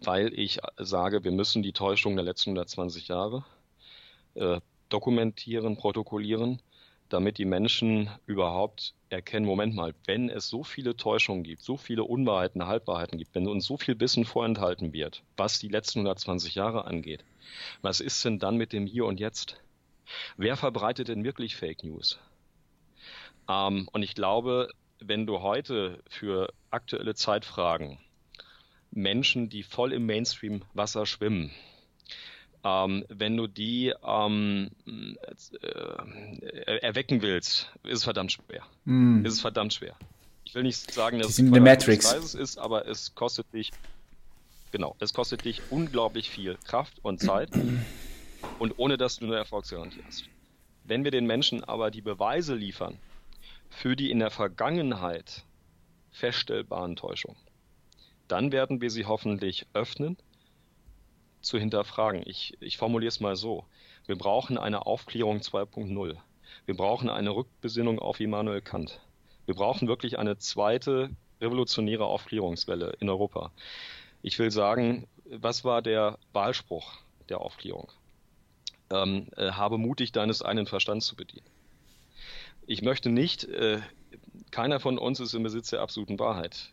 weil ich sage, wir müssen die Täuschung der letzten 120 Jahre äh, dokumentieren, protokollieren, damit die Menschen überhaupt erkennen, Moment mal, wenn es so viele Täuschungen gibt, so viele Unwahrheiten, Halbwahrheiten gibt, wenn uns so viel Wissen vorenthalten wird, was die letzten 120 Jahre angeht, was ist denn dann mit dem Hier und Jetzt? Wer verbreitet denn wirklich Fake News? Ähm, und ich glaube, wenn du heute für aktuelle Zeitfragen Menschen, die voll im Mainstream-Wasser schwimmen, ähm, wenn du die ähm, äh, erwecken willst, ist es verdammt schwer. Mm. Ist es verdammt schwer. Ich will nicht sagen, dass es eine Matrix ist, aber es kostet dich, genau, es kostet dich unglaublich viel Kraft und Zeit und ohne dass du eine Erfolgsgarantie hast. Wenn wir den Menschen aber die Beweise liefern für die in der Vergangenheit feststellbaren Täuschungen, dann werden wir sie hoffentlich öffnen, zu hinterfragen. Ich, ich formuliere es mal so. Wir brauchen eine Aufklärung 2.0. Wir brauchen eine Rückbesinnung auf Immanuel Kant. Wir brauchen wirklich eine zweite revolutionäre Aufklärungswelle in Europa. Ich will sagen, was war der Wahlspruch der Aufklärung? Ähm, äh, habe mutig deines einen Verstands zu bedienen. Ich möchte nicht, äh, keiner von uns ist im Besitz der absoluten Wahrheit.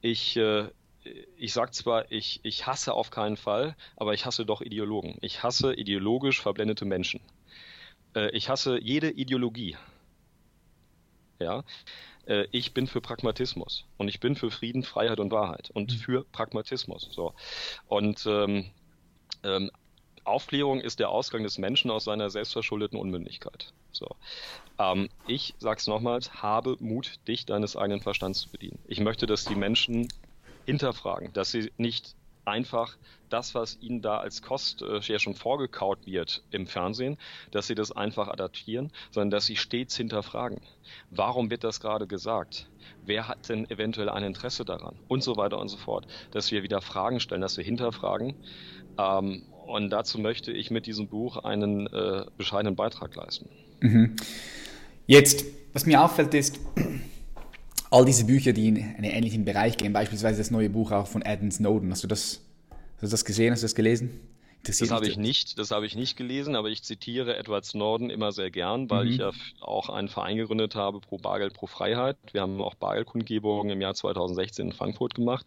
Ich äh, ich sage zwar, ich, ich hasse auf keinen Fall, aber ich hasse doch Ideologen. Ich hasse ideologisch verblendete Menschen. Äh, ich hasse jede Ideologie. Ja, äh, ich bin für Pragmatismus und ich bin für Frieden, Freiheit und Wahrheit und mhm. für Pragmatismus. So und ähm, ähm, Aufklärung ist der Ausgang des Menschen aus seiner selbstverschuldeten Unmündigkeit. So. Ähm, ich sag's nochmals, habe Mut, dich deines eigenen Verstands zu bedienen. Ich möchte, dass die Menschen hinterfragen, dass sie nicht einfach das, was ihnen da als Kost äh, ja schon vorgekaut wird im Fernsehen, dass sie das einfach adaptieren, sondern dass sie stets hinterfragen. Warum wird das gerade gesagt? Wer hat denn eventuell ein Interesse daran? Und so weiter und so fort. Dass wir wieder Fragen stellen, dass wir hinterfragen. Ähm, und dazu möchte ich mit diesem Buch einen äh, bescheidenen Beitrag leisten. Mhm. Jetzt, was mir auffällt, ist, all diese Bücher, die in einen ähnlichen Bereich gehen, beispielsweise das neue Buch auch von Adam Snowden, hast du das, hast du das gesehen, hast du das gelesen? Das habe ich nicht, das habe ich nicht gelesen, aber ich zitiere Edward Snowden immer sehr gern, weil mhm. ich ja auch einen Verein gegründet habe, pro Bargeld, pro Freiheit. Wir haben auch Bargeldkundgebungen im Jahr 2016 in Frankfurt gemacht.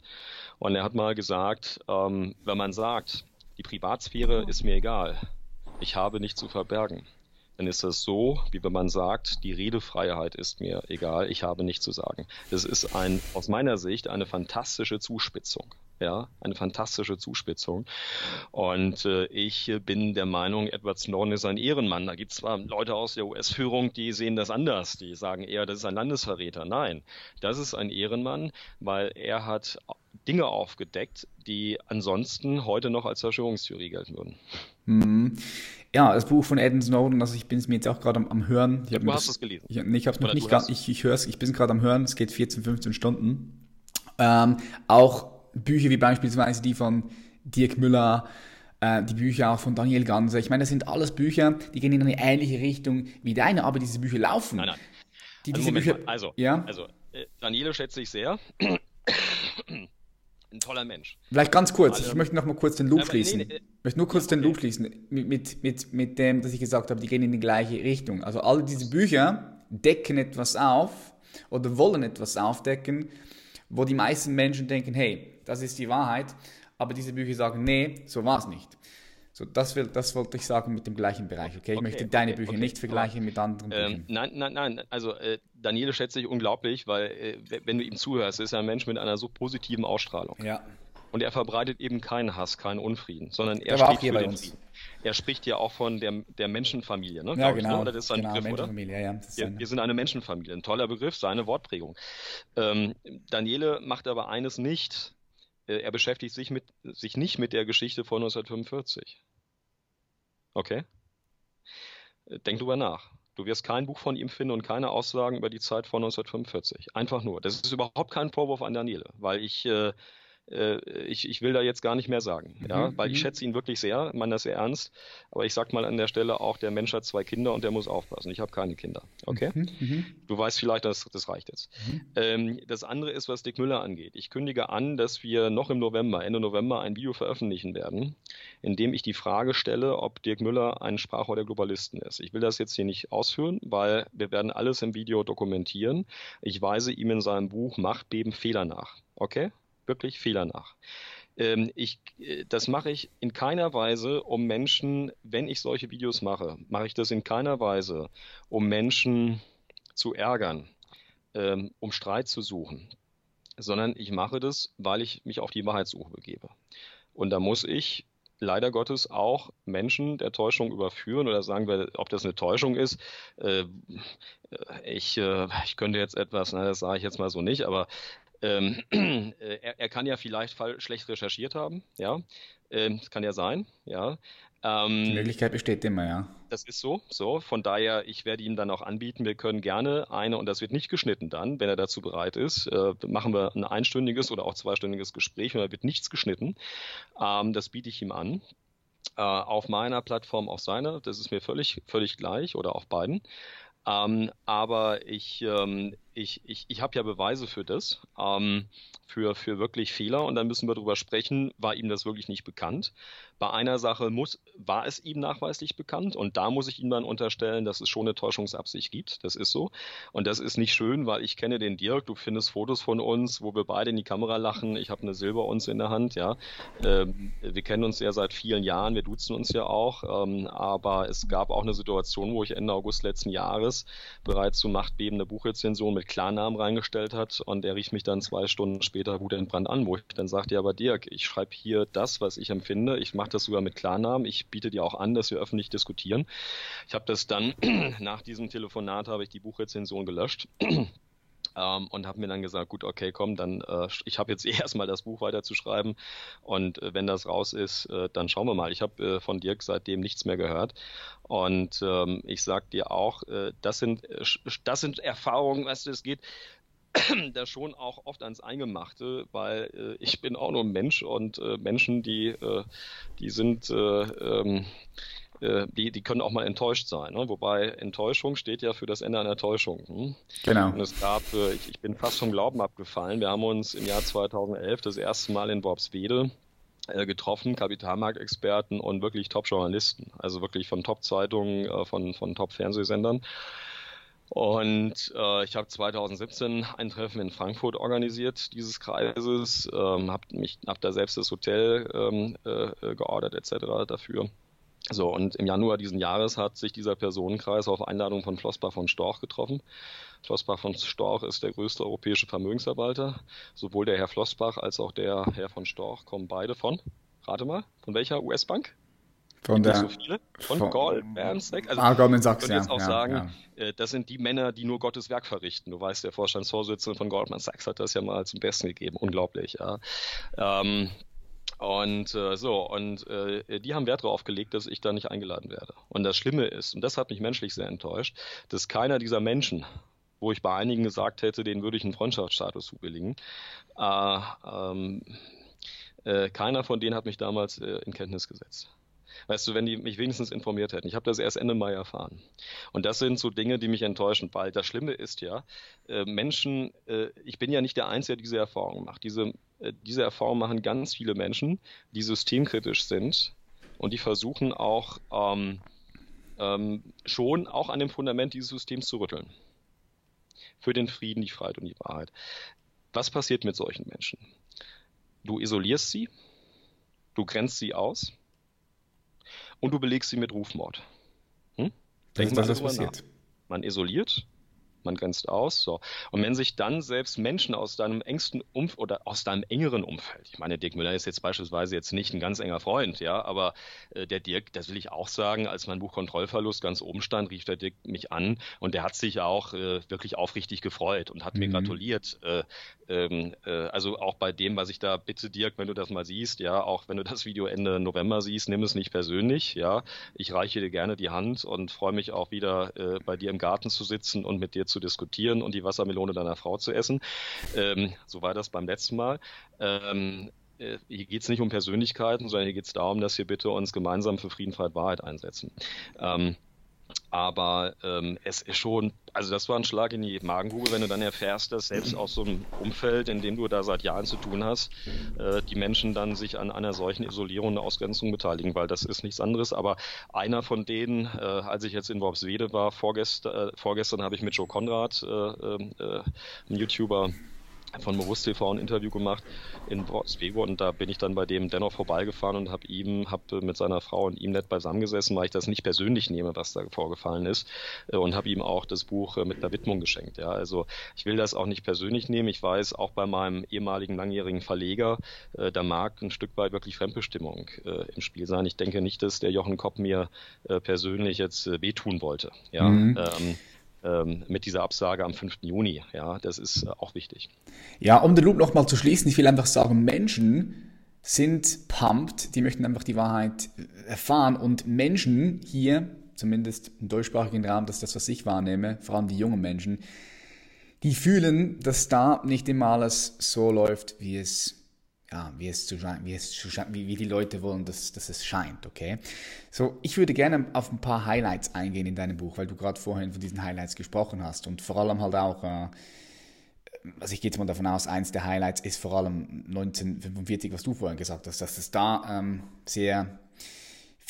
Und er hat mal gesagt, ähm, wenn man sagt, die Privatsphäre ist mir egal, ich habe nichts zu verbergen, dann ist das so, wie wenn man sagt, die Redefreiheit ist mir egal, ich habe nichts zu sagen. Das ist ein, aus meiner Sicht eine fantastische Zuspitzung. Ja, eine fantastische Zuspitzung. Und äh, ich bin der Meinung, Edward Snowden ist ein Ehrenmann. Da gibt es zwar Leute aus der US-Führung, die sehen das anders. Die sagen eher, das ist ein Landesverräter. Nein, das ist ein Ehrenmann, weil er hat Dinge aufgedeckt, die ansonsten heute noch als Verschwörungstheorie gelten würden. Mhm. Ja, das Buch von Adam Snowden, also ich bin es mir jetzt auch gerade am, am, Hören. Ich du hast es gelesen. Ich, nee, ich habe es noch nicht ganz, ich, ich höre es, ich bin es gerade am Hören, es geht 14, 15 Stunden. Ähm, auch Bücher wie beispielsweise die von Dirk Müller, äh, die Bücher auch von Daniel Ganser. Ich meine, das sind alles Bücher, die gehen in eine ähnliche Richtung wie deine, aber diese Bücher laufen. Nein, nein. Die, also, diese Bücher, also, ja? also äh, Daniele schätze ich sehr. Ein toller Mensch. Vielleicht ganz kurz, Alle, ich möchte noch mal kurz den Loop schließen. Nee, nee, ich möchte nur kurz okay. den Loop schließen mit, mit, mit, mit dem, dass ich gesagt habe, die gehen in die gleiche Richtung. Also all diese Bücher decken etwas auf oder wollen etwas aufdecken, wo die meisten Menschen denken, hey, das ist die Wahrheit, aber diese Bücher sagen, nee, so war es nicht. So, das, will, das wollte ich sagen mit dem gleichen Bereich, okay? Ich okay, möchte deine okay, Bücher nicht vergleichen mit anderen ähm, Büchern. Nein, nein, nein. Also äh, Daniele schätze ich unglaublich, weil äh, wenn du ihm zuhörst, ist er ein Mensch mit einer so positiven Ausstrahlung. Ja. Und er verbreitet eben keinen Hass, keinen Unfrieden, sondern er spricht für den uns. Frieden. Er spricht ja auch von der, der Menschenfamilie, ne? Ja, genau. Ich, ne? Oder das ist sein genau, Begriff, oder? Ja, ja, wir, wir, sind eine Menschenfamilie. Ein toller Begriff, seine Wortprägung. Ähm, Daniele macht aber eines nicht. Äh, er beschäftigt sich, mit, sich nicht mit der Geschichte von 1945. Okay? Äh, denk drüber nach. Du wirst kein Buch von ihm finden und keine Aussagen über die Zeit von 1945. Einfach nur. Das ist überhaupt kein Vorwurf an Daniele, weil ich äh, ich, ich will da jetzt gar nicht mehr sagen, mhm, ja, weil ich mhm. schätze ihn wirklich sehr, meine das sehr ernst, aber ich sag mal an der Stelle auch, der Mensch hat zwei Kinder und der muss aufpassen. Ich habe keine Kinder, okay? Mhm, mhm. du weißt vielleicht, dass das reicht jetzt. Mhm. Ähm, das andere ist, was Dick Müller angeht. Ich kündige an, dass wir noch im November, Ende November, ein Video veröffentlichen werden, in dem ich die Frage stelle, ob Dirk Müller ein Sprachrohr der Globalisten ist. Ich will das jetzt hier nicht ausführen, weil wir werden alles im Video dokumentieren. Ich weise ihm in seinem Buch Machtbeben Fehler nach. Okay? Wirklich Fehler nach. Ähm, ich, äh, das mache ich in keiner Weise, um Menschen, wenn ich solche Videos mache, mache ich das in keiner Weise, um Menschen zu ärgern, ähm, um Streit zu suchen, sondern ich mache das, weil ich mich auf die Wahrheitssuche begebe. Und da muss ich leider Gottes auch Menschen der Täuschung überführen oder sagen wir, ob das eine Täuschung ist. Äh, ich, äh, ich könnte jetzt etwas, na, das sage ich jetzt mal so nicht, aber ähm, äh, er, er, kann ja vielleicht schlecht recherchiert haben, ja. Ähm, das kann ja sein, ja. Ähm, Die Möglichkeit besteht immer, ja. Das ist so, so. Von daher, ich werde ihm dann auch anbieten, wir können gerne eine, und das wird nicht geschnitten dann, wenn er dazu bereit ist, äh, machen wir ein einstündiges oder auch zweistündiges Gespräch und da wird nichts geschnitten. Ähm, das biete ich ihm an. Äh, auf meiner Plattform, auf seiner, das ist mir völlig, völlig gleich oder auf beiden. Ähm, aber ich, ähm, ich, ich, ich habe ja Beweise für das, ähm, für, für wirklich Fehler und dann müssen wir darüber sprechen, war ihm das wirklich nicht bekannt. Bei einer Sache muss, war es ihm nachweislich bekannt und da muss ich ihm dann unterstellen, dass es schon eine Täuschungsabsicht gibt. Das ist so. Und das ist nicht schön, weil ich kenne den Dirk, du findest Fotos von uns, wo wir beide in die Kamera lachen. Ich habe eine Silber uns in der Hand, ja. Ähm, wir kennen uns ja seit vielen Jahren, wir duzen uns ja auch. Ähm, aber es gab auch eine Situation, wo ich Ende August letzten Jahres bereits zu machtbebende Buchrezension mit Klarnamen reingestellt hat und er rief mich dann zwei Stunden später gut entbrannt an, wo ich dann sagte, ja, aber Dirk, ich schreibe hier das, was ich empfinde. Ich mache das sogar mit Klarnamen. Ich biete dir auch an, dass wir öffentlich diskutieren. Ich habe das dann, nach diesem Telefonat habe ich die Buchrezension gelöscht. ähm, und habe mir dann gesagt, gut, okay, komm, dann äh, ich habe jetzt erstmal das Buch weiterzuschreiben und äh, wenn das raus ist, äh, dann schauen wir mal. Ich habe äh, von Dirk seitdem nichts mehr gehört und ähm, ich sag dir auch, äh, das sind äh, das sind Erfahrungen, weißt du, es geht da schon auch oft ans Eingemachte, weil ich bin auch nur ein Mensch und Menschen, die die sind ähm, äh, die, die können auch mal enttäuscht sein. Ne? Wobei Enttäuschung steht ja für das Ende einer Täuschung. Hm? Genau. Und es gab, äh, ich, ich bin fast vom Glauben abgefallen. Wir haben uns im Jahr 2011 das erste Mal in Worpswede äh, getroffen, Kapitalmarktexperten und wirklich Top-Journalisten, also wirklich von Top-Zeitungen, äh, von, von Top-Fernsehsendern. Und äh, ich habe 2017 ein Treffen in Frankfurt organisiert dieses Kreises, ähm, habe mich hab da selbst das Hotel ähm, äh, geordert etc. dafür so, und im Januar diesen Jahres hat sich dieser Personenkreis auf Einladung von Flossbach von Storch getroffen. Flossbach von Storch ist der größte europäische Vermögensverwalter. Sowohl der Herr Flossbach als auch der Herr von Storch kommen beide von, rate mal, von welcher US-Bank? Von der, so viele? Von, von Goldman Sachs. Also, ah, Goldman Sachs, ja. Ich jetzt auch ja, sagen, ja. Äh, das sind die Männer, die nur Gottes Werk verrichten. Du weißt, der Vorstandsvorsitzende von Goldman Sachs hat das ja mal zum Besten gegeben. Unglaublich, ja. Ähm, und äh, so, und äh, die haben Wert darauf gelegt, dass ich da nicht eingeladen werde. Und das Schlimme ist, und das hat mich menschlich sehr enttäuscht, dass keiner dieser Menschen, wo ich bei einigen gesagt hätte, denen würde ich einen Freundschaftsstatus zubilligen, äh, ähm, äh, keiner von denen hat mich damals äh, in Kenntnis gesetzt. Weißt du, wenn die mich wenigstens informiert hätten. Ich habe das erst Ende Mai erfahren. Und das sind so Dinge, die mich enttäuschen, weil das Schlimme ist ja, äh, Menschen, äh, ich bin ja nicht der Einzige, der diese Erfahrung macht. Diese, diese Erfahrung machen ganz viele Menschen, die systemkritisch sind und die versuchen auch ähm, ähm, schon auch an dem Fundament dieses Systems zu rütteln. Für den Frieden, die Freiheit und die Wahrheit. Was passiert mit solchen Menschen? Du isolierst sie, du grenzt sie aus, und du belegst sie mit Rufmord. Hm? Denk das ist das, was passiert. Nach. Man isoliert, man grenzt aus. So. Und wenn sich dann selbst Menschen aus deinem engsten Umfeld oder aus deinem engeren Umfeld, ich meine, Dirk Müller ist jetzt beispielsweise jetzt nicht ein ganz enger Freund, ja, aber äh, der Dirk, das will ich auch sagen, als mein Buch Kontrollverlust ganz oben stand, rief der Dirk mich an und der hat sich auch äh, wirklich aufrichtig gefreut und hat mhm. mir gratuliert. Äh, ähm, äh, also auch bei dem, was ich da bitte, Dirk, wenn du das mal siehst, ja, auch wenn du das Video Ende November siehst, nimm es nicht persönlich, ja. Ich reiche dir gerne die Hand und freue mich auch wieder äh, bei dir im Garten zu sitzen und mit dir zu diskutieren und die Wassermelone deiner Frau zu essen. Ähm, so war das beim letzten Mal. Ähm, äh, hier geht es nicht um Persönlichkeiten, sondern hier geht es darum, dass wir bitte uns gemeinsam für Frieden, Freiheit, Wahrheit einsetzen. Ähm, aber ähm, es ist schon, also das war ein Schlag in die Magengrube, wenn du dann erfährst, dass selbst aus so einem Umfeld, in dem du da seit Jahren zu tun hast, äh, die Menschen dann sich an einer solchen Isolierung und Ausgrenzung beteiligen, weil das ist nichts anderes. Aber einer von denen, äh, als ich jetzt in Worpswede war, vorgestern, äh, vorgestern habe ich mit Joe Konrad, äh, äh, äh ein YouTuber, von Morus TV ein Interview gemacht in Oswego und da bin ich dann bei dem dennoch vorbeigefahren und habe ihm, habe mit seiner Frau und ihm nett beisammengesessen, weil ich das nicht persönlich nehme, was da vorgefallen ist äh, und habe ihm auch das Buch äh, mit einer Widmung geschenkt. Ja, also ich will das auch nicht persönlich nehmen. Ich weiß, auch bei meinem ehemaligen langjährigen Verleger, äh, da mag ein Stück weit wirklich Fremdbestimmung im Spiel sein. Ich denke nicht, dass der Jochen Kopp mir persönlich jetzt wehtun wollte. Ja, mhm. ähm, mit dieser Absage am 5. Juni. Ja, das ist äh, auch wichtig. Ja, um den Loop nochmal zu schließen, ich will einfach sagen, Menschen sind pumped, die möchten einfach die Wahrheit erfahren und Menschen hier, zumindest im deutschsprachigen Raum, das ist das, was ich wahrnehme, vor allem die jungen Menschen, die fühlen, dass da nicht immer alles so läuft, wie es ja, wie es zu wie es zu wie, wie die Leute wollen, dass, dass es scheint, okay? So, ich würde gerne auf ein paar Highlights eingehen in deinem Buch, weil du gerade vorhin von diesen Highlights gesprochen hast und vor allem halt auch, äh, also ich gehe jetzt mal davon aus, eins der Highlights ist vor allem 1945, was du vorhin gesagt hast, dass es da ähm, sehr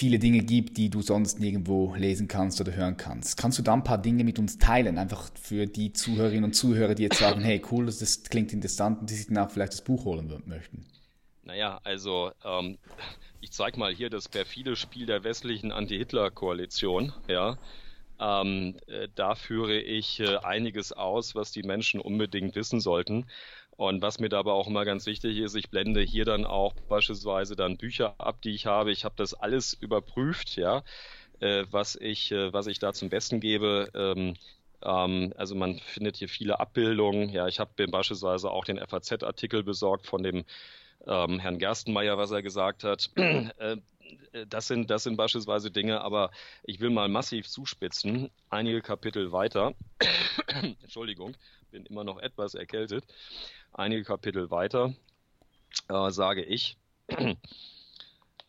viele Dinge gibt, die du sonst nirgendwo lesen kannst oder hören kannst. Kannst du da ein paar Dinge mit uns teilen, einfach für die Zuhörerinnen und Zuhörer, die jetzt sagen, hey, cool, das klingt interessant und die sich dann auch vielleicht das Buch holen möchten? Naja, also ähm, ich zeige mal hier das perfide Spiel der westlichen Anti-Hitler-Koalition. Ja, ähm, äh, da führe ich äh, einiges aus, was die Menschen unbedingt wissen sollten. Und was mir dabei auch immer ganz wichtig ist, ich blende hier dann auch beispielsweise dann Bücher ab, die ich habe. Ich habe das alles überprüft, ja, äh, was ich, äh, was ich da zum Besten gebe. Ähm, Ähm, also man findet hier viele Abbildungen. Ja, ich habe beispielsweise auch den FAZ-Artikel besorgt von dem ähm, Herrn Gerstenmeier, was er gesagt hat. Äh, das sind, das sind beispielsweise Dinge, aber ich will mal massiv zuspitzen. Einige Kapitel weiter, Entschuldigung, bin immer noch etwas erkältet. Einige Kapitel weiter äh, sage ich,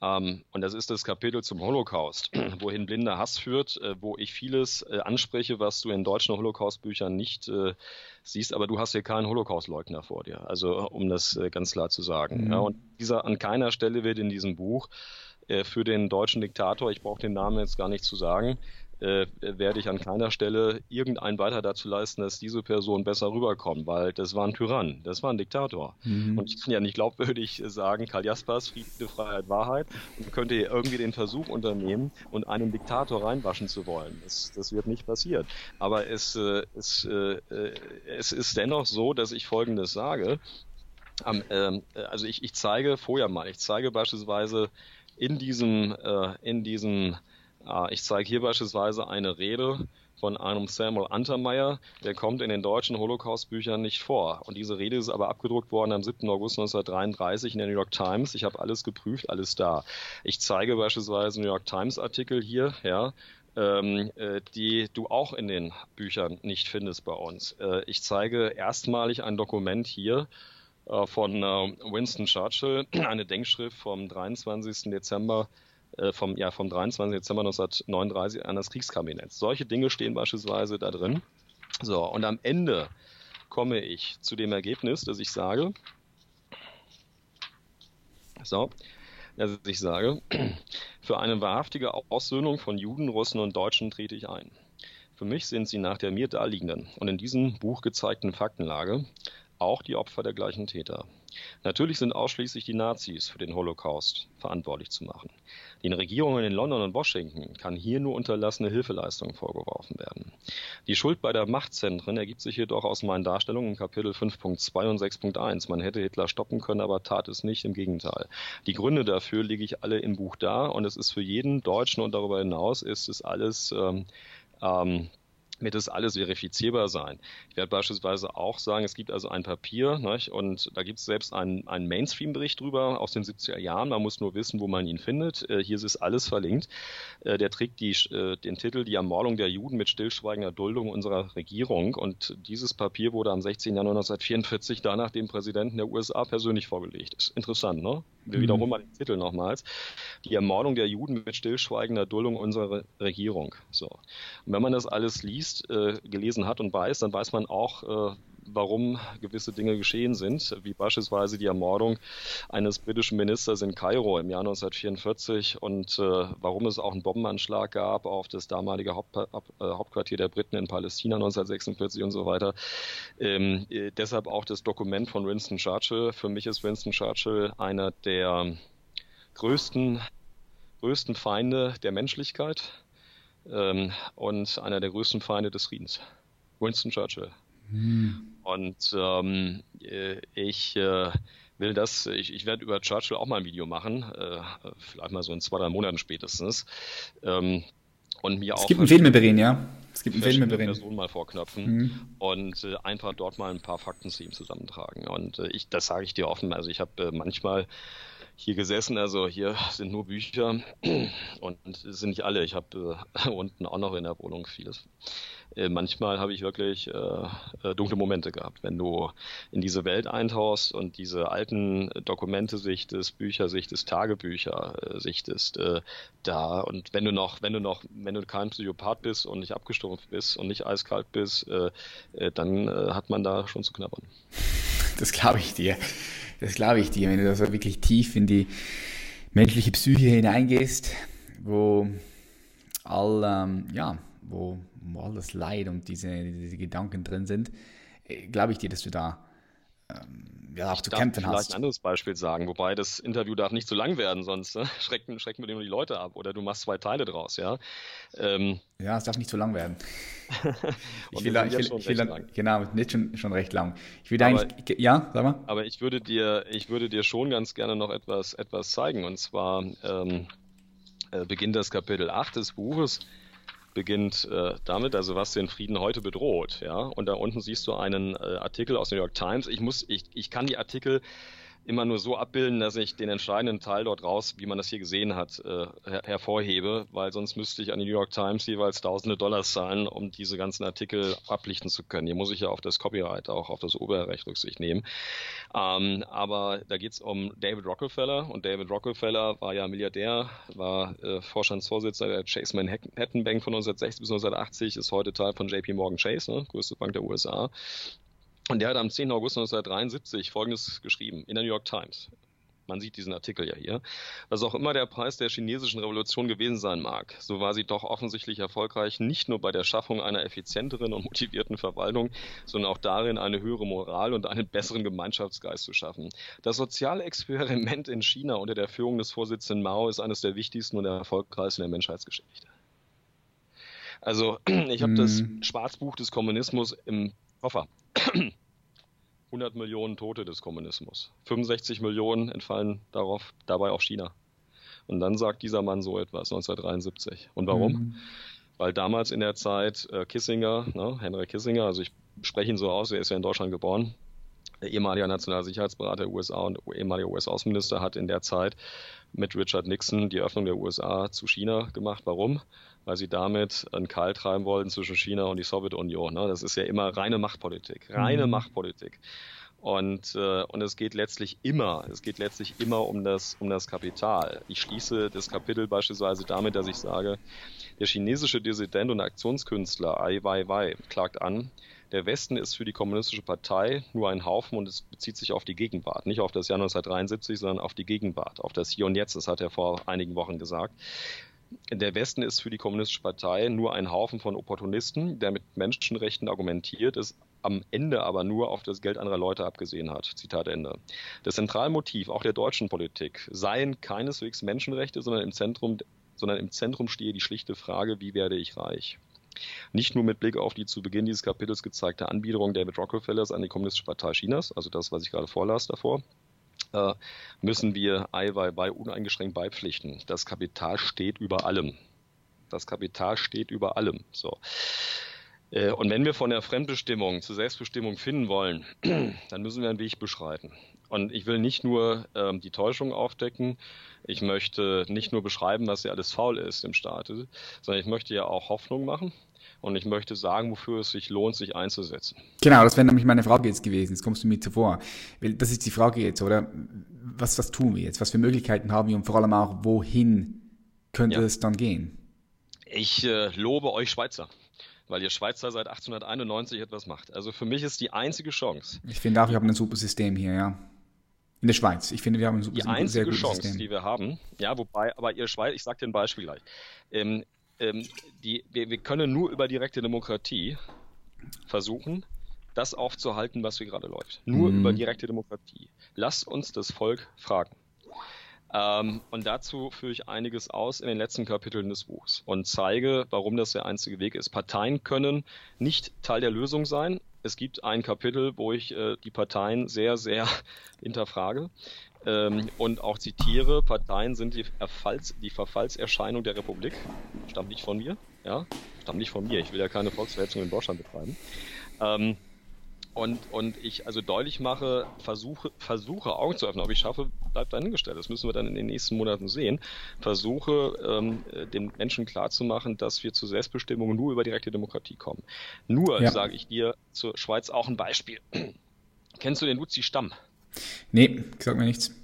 ähm, und das ist das Kapitel zum Holocaust, wohin blinder Hass führt, äh, wo ich vieles äh, anspreche, was du in deutschen Holocaust-Büchern nicht äh, siehst, aber du hast hier keinen Holocaust-Leugner vor dir. Also um das äh, ganz klar zu sagen. Mhm. Ja, und dieser an keiner Stelle wird in diesem Buch äh, für den deutschen Diktator, ich brauche den Namen jetzt gar nicht zu sagen, äh, werde ich an keiner Stelle irgendein weiter dazu leisten, dass diese Person besser rüberkommt, weil das war ein Tyrann, das war ein Diktator. Mhm. Und ich kann ja nicht glaubwürdig sagen, Karl Jaspers, Friede, Freiheit, Wahrheit, und könnte hier irgendwie den Versuch unternehmen und einen Diktator reinwaschen zu wollen. Das, das wird nicht passieren. Aber es, äh, es, äh, es ist dennoch so, dass ich Folgendes sage. Ähm, also ich, ich zeige vorher mal, ich zeige beispielsweise in diesem, äh, in diesem äh, ich zeige hier beispielsweise eine Rede von einem Samuel Untermeyer, der kommt in den deutschen Holocaust-Büchern nicht vor. Und diese Rede ist aber abgedruckt worden am 7. August 1933 in der New York Times. Ich habe alles geprüft, alles da. Ich zeige beispielsweise New York Times-Artikel hier, ja, ähm, äh, die du auch in den Büchern nicht findest bei uns. Äh, ich zeige erstmalig ein Dokument hier äh, von äh, Winston Churchill, eine Denkschrift vom 23. Dezember äh, vom, ja, vom 23. Dezember 1939 an das Kriegskabinett. Solche Dinge stehen beispielsweise da drin. So, und am Ende komme ich zu dem Ergebnis, dass ich sage, so, dass ich sage, für eine wahrhaftige Aussöhnung von Juden, Russen und Deutschen trete ich ein. Für mich sind sie nach der mir darliegenden und in diesem Buch gezeigten Faktenlage auch die Opfer der gleichen Täter. Natürlich sind ausschließlich die Nazis für den Holocaust verantwortlich zu machen. Den Regierungen in London und Washington kann hier nur unterlassene Hilfeleistung vorgeworfen werden. Die Schuld bei der Machtzentren ergibt sich jedoch aus meinen Darstellungen in Kapitel 5.2 und 6.1. Man hätte Hitler stoppen können, aber tat es nicht, im Gegenteil. Die Gründe dafür lege ich alle im Buch dar und es ist für jeden Deutschen und darüber hinaus ist es alles ähm, ähm, wird das alles verifizierbar sein. Ich werde beispielsweise auch sagen, es gibt also ein Papier nicht? und da gibt es selbst einen, einen Mainstream-Bericht drüber aus den 70er Jahren. Man muss nur wissen, wo man ihn findet. Äh, hier ist alles verlinkt. Äh, der trägt die, äh, den Titel Die Ermordung der Juden mit stillschweigender Duldung unserer Regierung. Und dieses Papier wurde am 16. Januar 1944 danach dem Präsidenten der USA persönlich vorgelegt. Ist interessant, ne? Wir mhm. wiederholen mal den Titel nochmals. Die Ermordung der Juden mit stillschweigender Duldung unserer Regierung. So. Und wenn man das alles liest, äh, gelesen hat und weiß, dann weiß man auch, äh, warum gewisse Dinge geschehen sind, wie beispielsweise die Ermordung eines britischen Ministers in Kairo im Jahr 1944 und äh, warum es auch einen Bombenanschlag gab auf das damalige Haupt, äh, Hauptquartier der Briten in Palästina 1946 und so weiter. Ähm, äh, deshalb auch das Dokument von Winston Churchill. Für mich ist Winston Churchill einer der größten, größten Feinde der Menschlichkeit ähm, und einer der größten Feinde des Friedens. Winston Churchill. Hm. Und ähm, äh, ich äh, will das, ich, ich werde über Churchill auch mal ein Video machen, äh, vielleicht mal so in zwei, drei Monaten spätestens. Ähm, und mir es auch. Es gibt einen Film über ihn, ja. Es gibt einen Film über ihn. Personen mal vorknöpfen mhm. und äh, einfach dort mal ein paar Fakten zu ihm zusammentragen. Und äh, ich, das sage ich dir offen. Also ich habe äh, manchmal hier gesessen. Also hier sind nur Bücher und es sind nicht alle. Ich habe äh, unten auch noch in der Wohnung vieles. Äh, manchmal habe ich wirklich äh, äh, dunkle Momente gehabt, wenn du in diese Welt eintauchst und diese alten Dokumente sichtest, Bücher sichtest, Tagebücher äh, sichtest, da und wenn du noch, wenn du noch, wenn du kein Psychopath bist und nicht abgestumpft bist und nicht eiskalt bist, dann hat man da schon zu knabbern. Das glaube ich dir. Das glaube ich dir, wenn du da so wirklich tief in die menschliche Psyche hineingehst, wo all, ähm, ja, wo, wo all das Leid und diese, diese Gedanken drin sind, äh, glaube ich dir, dass du da ähm, ja, auch ich zu kämpfen hast. vielleicht ein anderes Beispiel sagen, wobei das Interview darf nicht zu lang werden, sonst ne, schrecken, schrecken wir nur die Leute ab oder du machst zwei Teile draus, ja. Ähm, ja, es darf nicht zu lang werden. ich will, ich will, ich will dann, genau, nicht schon, schon recht lang. Ich will aber, eigentlich, ja, sag mal. Aber ich würde dir, ich würde dir schon ganz gerne noch etwas, etwas zeigen und zwar ähm, äh, beginnt das Kapitel 8 des Buches beginnt äh, damit, also was den Frieden heute bedroht, ja. Und da unten siehst du einen äh, Artikel aus New York Times. Ich muss, ich, ich kann die Artikel immer nur so abbilden, dass ich den entscheidenden Teil dort raus, wie man das hier gesehen hat, äh, her hervorhebe, weil sonst müsste ich an die New York Times jeweils tausende Dollars zahlen, um diese ganzen Artikel ablichten zu können. Hier muss ich ja auf das Copyright, auch auf das Urheberrecht Rücksicht nehmen. Ähm, aber da geht es um David Rockefeller und David Rockefeller war ja Milliardär, war äh, Vorstandsvorsitzender der Chase Manhattan Bank von 1960 bis 1980, ist heute Teil von JP Morgan Chase, ne, größte Bank der USA und der hat am 10. August 1973 Folgendes geschrieben in der New York Times. Man sieht diesen Artikel ja hier. Was auch immer der Preis der chinesischen Revolution gewesen sein mag, so war sie doch offensichtlich erfolgreich, nicht nur bei der Schaffung einer effizienteren und motivierten Verwaltung, sondern auch darin, eine höhere Moral und einen besseren Gemeinschaftsgeist zu schaffen. Das soziale Experiment in China unter der Führung des Vorsitzenden Mao ist eines der wichtigsten und erfolgreichsten der Menschheitsgeschichte. Also, ich habe das mhm. Schwarzbuch des Kommunismus im Koffer. 100 Millionen Tote des Kommunismus. 65 Millionen entfallen darauf, dabei auf China. Und dann sagt dieser Mann so etwas, 1973. Und warum? Mhm. Weil damals in der Zeit äh, Kissinger, ne, Henry Kissinger, also ich spreche ihn so aus, er ist ja in Deutschland geboren, der ehemalige Nationalsicherheitsberater der USA und ehemaliger US-Außenminister hat in der Zeit mit Richard Nixon die Öffnung der USA zu China gemacht. Warum? weil sie damit einen Keil treiben wollten zwischen China und die Sowjetunion. Ne? Das ist ja immer reine Machtpolitik, reine mhm. Machtpolitik. Und, äh, und es geht letztlich immer, es geht letztlich immer um das, um das Kapital. Ich schließe das Kapitel beispielsweise damit, dass ich sage, der chinesische Dissident und Aktionskünstler Ai Weiwei klagt an, der Westen ist für die kommunistische Partei nur ein Haufen und es bezieht sich auf die Gegenwart, nicht auf das Jahr 1973, sondern auf die Gegenwart, auf das Hier und Jetzt, das hat er vor einigen Wochen gesagt der Westen ist für die Kommunistische Partei nur ein Haufen von Opportunisten, der mit Menschenrechten argumentiert, es am Ende aber nur auf das Geld anderer Leute abgesehen hat. Zitat Ende. Das Zentralmotiv auch der deutschen Politik seien keineswegs Menschenrechte, sondern im Zentrum, sondern im Zentrum stehe die schlichte Frage, wie werde ich reich? Nicht nur mit Blick auf die zu Beginn dieses Kapitels gezeigte Anbiederung David Rockefellers an die Kommunistische Partei Chinas, also das, was ich gerade vorlas davor, äh, müssen wir Eiweiß uneingeschränkt beipflichten. Das Kapital steht über allem. Das Kapital steht über allem. So. Äh, und wenn wir von der Fremdbestimmung zur Selbstbestimmung finden wollen, dann müssen wir einen Weg beschreiten. Und ich will nicht nur ähm, die Täuschung aufdecken, ich möchte nicht nur beschreiben, was ja alles faul ist im Staate, sondern ich möchte ja auch Hoffnung machen. Und ich möchte sagen, wofür es sich lohnt, sich einzusetzen. Genau, das wäre nämlich meine Frage jetzt gewesen. Jetzt kommst du mir zuvor. Das ist die Frage jetzt, oder? Was, was tun wir jetzt? Was für Möglichkeiten haben wir und vor allem auch, wohin könnte ja. es dann gehen? Ich äh, lobe euch Schweizer weil ihr Schweizer seit 1891 etwas macht. Also für mich ist die einzige Chance. Ich finde auch, wir haben ein super System hier, ja. In der Schweiz. Ich finde, wir haben ein super Die einzige Chance, System. die wir haben, ja, wobei, aber ihr Schweiz, ich sage dir ein Beispiel gleich. Ähm, ähm, die, wir, wir können nur über direkte Demokratie versuchen, das aufzuhalten, was hier gerade läuft. Nur mhm. über direkte Demokratie. Lasst uns das Volk fragen. Ähm, und dazu führe ich einiges aus in den letzten Kapiteln des Buchs und zeige, warum das der einzige Weg ist. Parteien können nicht Teil der Lösung sein. Es gibt ein Kapitel, wo ich äh, die Parteien sehr, sehr hinterfrage ähm, und auch zitiere, Parteien sind die, Erfalls, die Verfallserscheinung der Republik. Stammt nicht von mir, ja, stammt nicht von mir. Ich will ja keine Volksverhetzung in Deutschland betreiben. Ähm, und, und ich also deutlich mache, versuche, versuche Augen zu öffnen. Ob ich schaffe, bleibt dahingestellt. Das müssen wir dann in den nächsten Monaten sehen. Versuche ähm, den Menschen klarzumachen, dass wir zur Selbstbestimmung nur über direkte Demokratie kommen. Nur, ja. sage ich dir, zur Schweiz auch ein Beispiel. Kennst du den Luzi Stamm? Nee, sag mir nichts.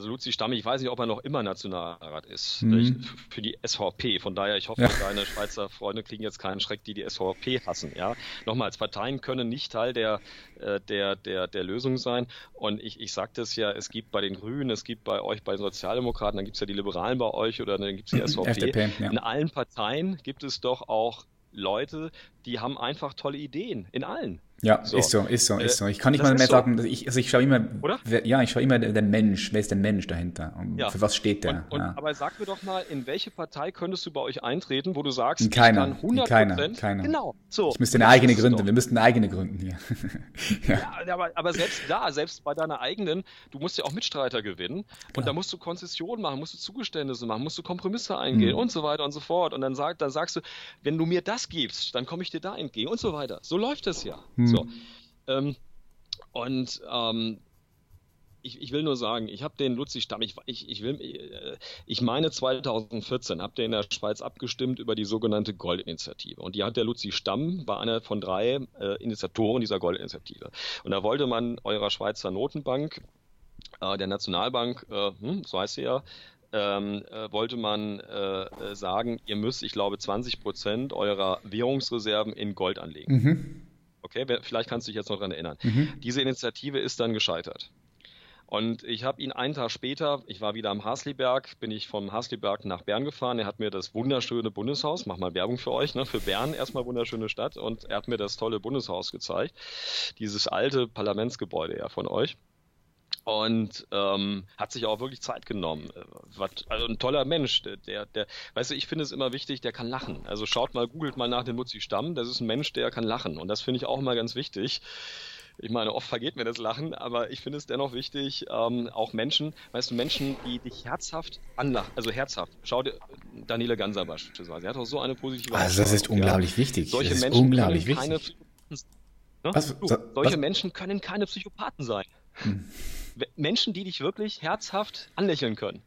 Also Luzi Stamm, ich weiß nicht, ob er noch immer Nationalrat ist mhm. für die SVP. Von daher, ich hoffe, ja. deine Schweizer Freunde kriegen jetzt keinen Schreck, die die SVP hassen. Ja, nochmals, Parteien können nicht Teil der äh, der der der Lösung sein. Und ich ich sagte es ja, es gibt bei den Grünen, es gibt bei euch bei den Sozialdemokraten, dann gibt es ja die Liberalen bei euch oder dann gibt es die SVP. FDP, ja. In allen Parteien gibt es doch auch Leute, die haben einfach tolle Ideen. In allen. Ja, so. ist so, ist so, ist so. Ich kann nicht mal mehr so. sagen, ich, also ich schaue immer, wer, ja, ich schaue immer der, der, Mensch, wer ist der Mensch dahinter? Ja. Für was steht der? Und, und, ja. Aber sag mir doch mal, in welche Partei könntest du bei euch eintreten, wo du sagst, in keiner, ich kann 100 in keiner, keiner. Genau. So. Ich müsste eine eigene gründen. Wir müssten eine eigene gründen hier. ja, ja aber, aber, selbst da, selbst bei deiner eigenen, du musst ja auch Mitstreiter gewinnen Klar. und da musst du Konzessionen machen, musst du Zugeständnisse machen, musst du Kompromisse eingehen mhm. und so weiter und so fort. Und dann, sag, dann sagst du, wenn du mir das gibst, dann komme ich dir da entgegen und so weiter. So läuft das ja. Mhm. So. Ähm, und ähm, ich, ich, will nur sagen, ich habe den Luzi Stamm, ich, ich, ich, will, äh, ich meine 2014 habt ihr in der Schweiz abgestimmt über die sogenannte Goldinitiative. Und die hat der Luzi Stamm, war einer von drei äh, Initiatoren dieser Goldinitiative. Und da wollte man eurer Schweizer Notenbank, äh, der Nationalbank, äh, hm, so heißt sie ja, ähm, äh, wollte man äh, äh sagen, ihr müsst, ich glaube, 20 Prozent eurer Währungsreserven in Gold anlegen. Mhm. Okay, vielleicht kannst du dich jetzt noch daran erinnern. Mhm. Diese Initiative ist dann gescheitert. Und ich habe ihn einen Tag später, ich war wieder am Hasliberg, bin ich vom Hasliberg nach Bern gefahren. Er hat mir das wunderschöne Bundeshaus, mach mal Werbung für euch, ne, für Bern erstmal wunderschöne Stadt und er hat mir das tolle Bundeshaus gezeigt. Dieses alte Parlamentsgebäude ja von euch und ähm, hat sich auch wirklich Zeit genommen. Was, also ein toller Mensch, der, der, der, weißt du, ich finde es immer wichtig, der kann lachen. Also schaut mal, googelt mal nach dem Mutzi Stamm, das ist ein Mensch, der kann lachen und das finde ich auch immer ganz wichtig. Ich meine, oft vergeht mir das Lachen, aber ich finde es dennoch wichtig, ähm, auch Menschen, weißt du, Menschen, die dich herzhaft anlachen, also herzhaft. Schau dir Daniele Ganser beispielsweise, er hat auch so eine positive Also das ist ja. unglaublich wichtig. Solche das Menschen unglaublich können keine wichtig. Ne? Was, du, solche was? Menschen können keine Psychopathen sein. Hm. Menschen, die dich wirklich herzhaft anlächeln können.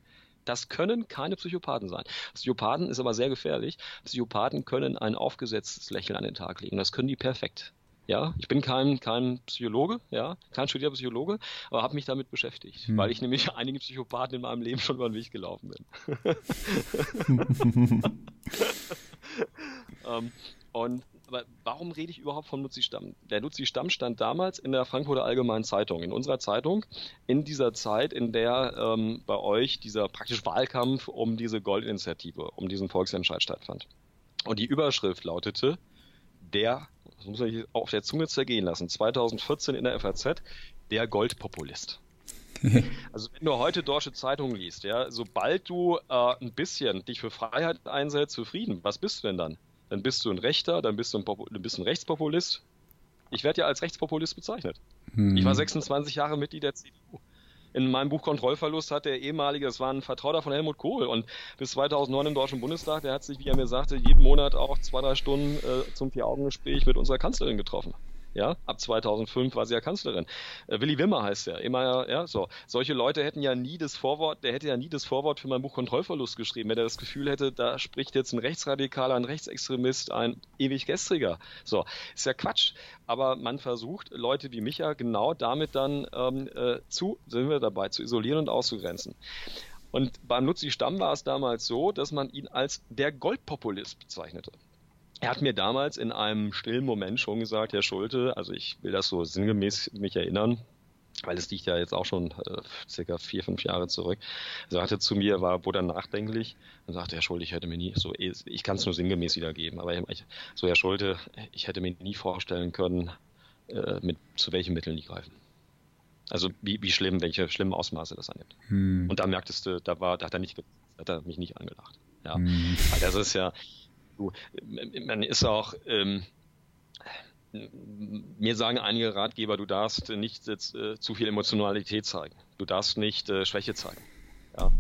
Das können keine Psychopathen sein. Psychopathen ist aber sehr gefährlich. Psychopathen können ein aufgesetztes Lächeln an den Tag legen. Das können die perfekt. Ja, ich bin kein, kein Psychologe, ja, kein studierter Psychologe, aber habe mich damit beschäftigt, hm. weil ich nämlich einigen Psychopathen in meinem Leben schon über den Weg gelaufen bin. ähm, und warum rede ich überhaupt vom Luzi-Stamm? Der Luzi-Stamm stand damals in der Frankfurter Allgemeinen Zeitung, in unserer Zeitung, in dieser Zeit, in der ähm, bei euch dieser praktisch Wahlkampf um diese Goldinitiative, um diesen Volksentscheid stattfand. Und die Überschrift lautete, der, das muss man auf der Zunge zergehen lassen, 2014 in der FAZ, der Goldpopulist. Also wenn du heute deutsche Zeitungen liest, ja, sobald du äh, ein bisschen dich für Freiheit einsetzt, für Frieden, was bist du denn dann? Dann bist du ein Rechter, dann bist du ein, Popul bist ein Rechtspopulist. Ich werde ja als Rechtspopulist bezeichnet. Hm. Ich war 26 Jahre Mitglied der CDU. In meinem Buch Kontrollverlust hat der ehemalige, das war ein Vertrauter von Helmut Kohl und bis 2009 im Deutschen Bundestag, der hat sich, wie er mir sagte, jeden Monat auch zwei, drei Stunden äh, zum Vier-Augen-Gespräch mit unserer Kanzlerin getroffen. Ja, ab 2005 war sie ja Kanzlerin. Äh, Willi Wimmer heißt er. Immer, ja, so. Solche Leute hätten ja nie das Vorwort, der hätte ja nie das Vorwort für mein Buch Kontrollverlust geschrieben, wenn er das Gefühl hätte, da spricht jetzt ein Rechtsradikaler, ein Rechtsextremist, ein ewig gestriger. So, ist ja Quatsch. Aber man versucht, Leute wie mich ja genau damit dann ähm, äh, zu, sind wir dabei, zu isolieren und auszugrenzen. Und beim Nutzi Stamm war es damals so, dass man ihn als der Goldpopulist bezeichnete. Er hat mir damals in einem stillen Moment schon gesagt, Herr Schulte, also ich will das so sinngemäß mich erinnern, weil es liegt ja jetzt auch schon äh, circa vier, fünf Jahre zurück, er sagte zu mir, war, wurde dann nachdenklich und sagte, Herr Schulte, ich hätte mir nie, so, ich kann es nur sinngemäß wiedergeben, aber ich, so, Herr Schulte, ich hätte mir nie vorstellen können, äh, mit, zu welchen Mitteln die greifen. Also wie, wie schlimm, welche schlimmen Ausmaße das annimmt. Hm. Und da merktest du, da war, da hat er nicht, hat er mich nicht angelacht. Ja. Hm. Weil das ist ja, Du, man ist auch, ähm, mir sagen einige Ratgeber, du darfst nicht äh, zu viel Emotionalität zeigen. Du darfst nicht äh, Schwäche zeigen. Ja.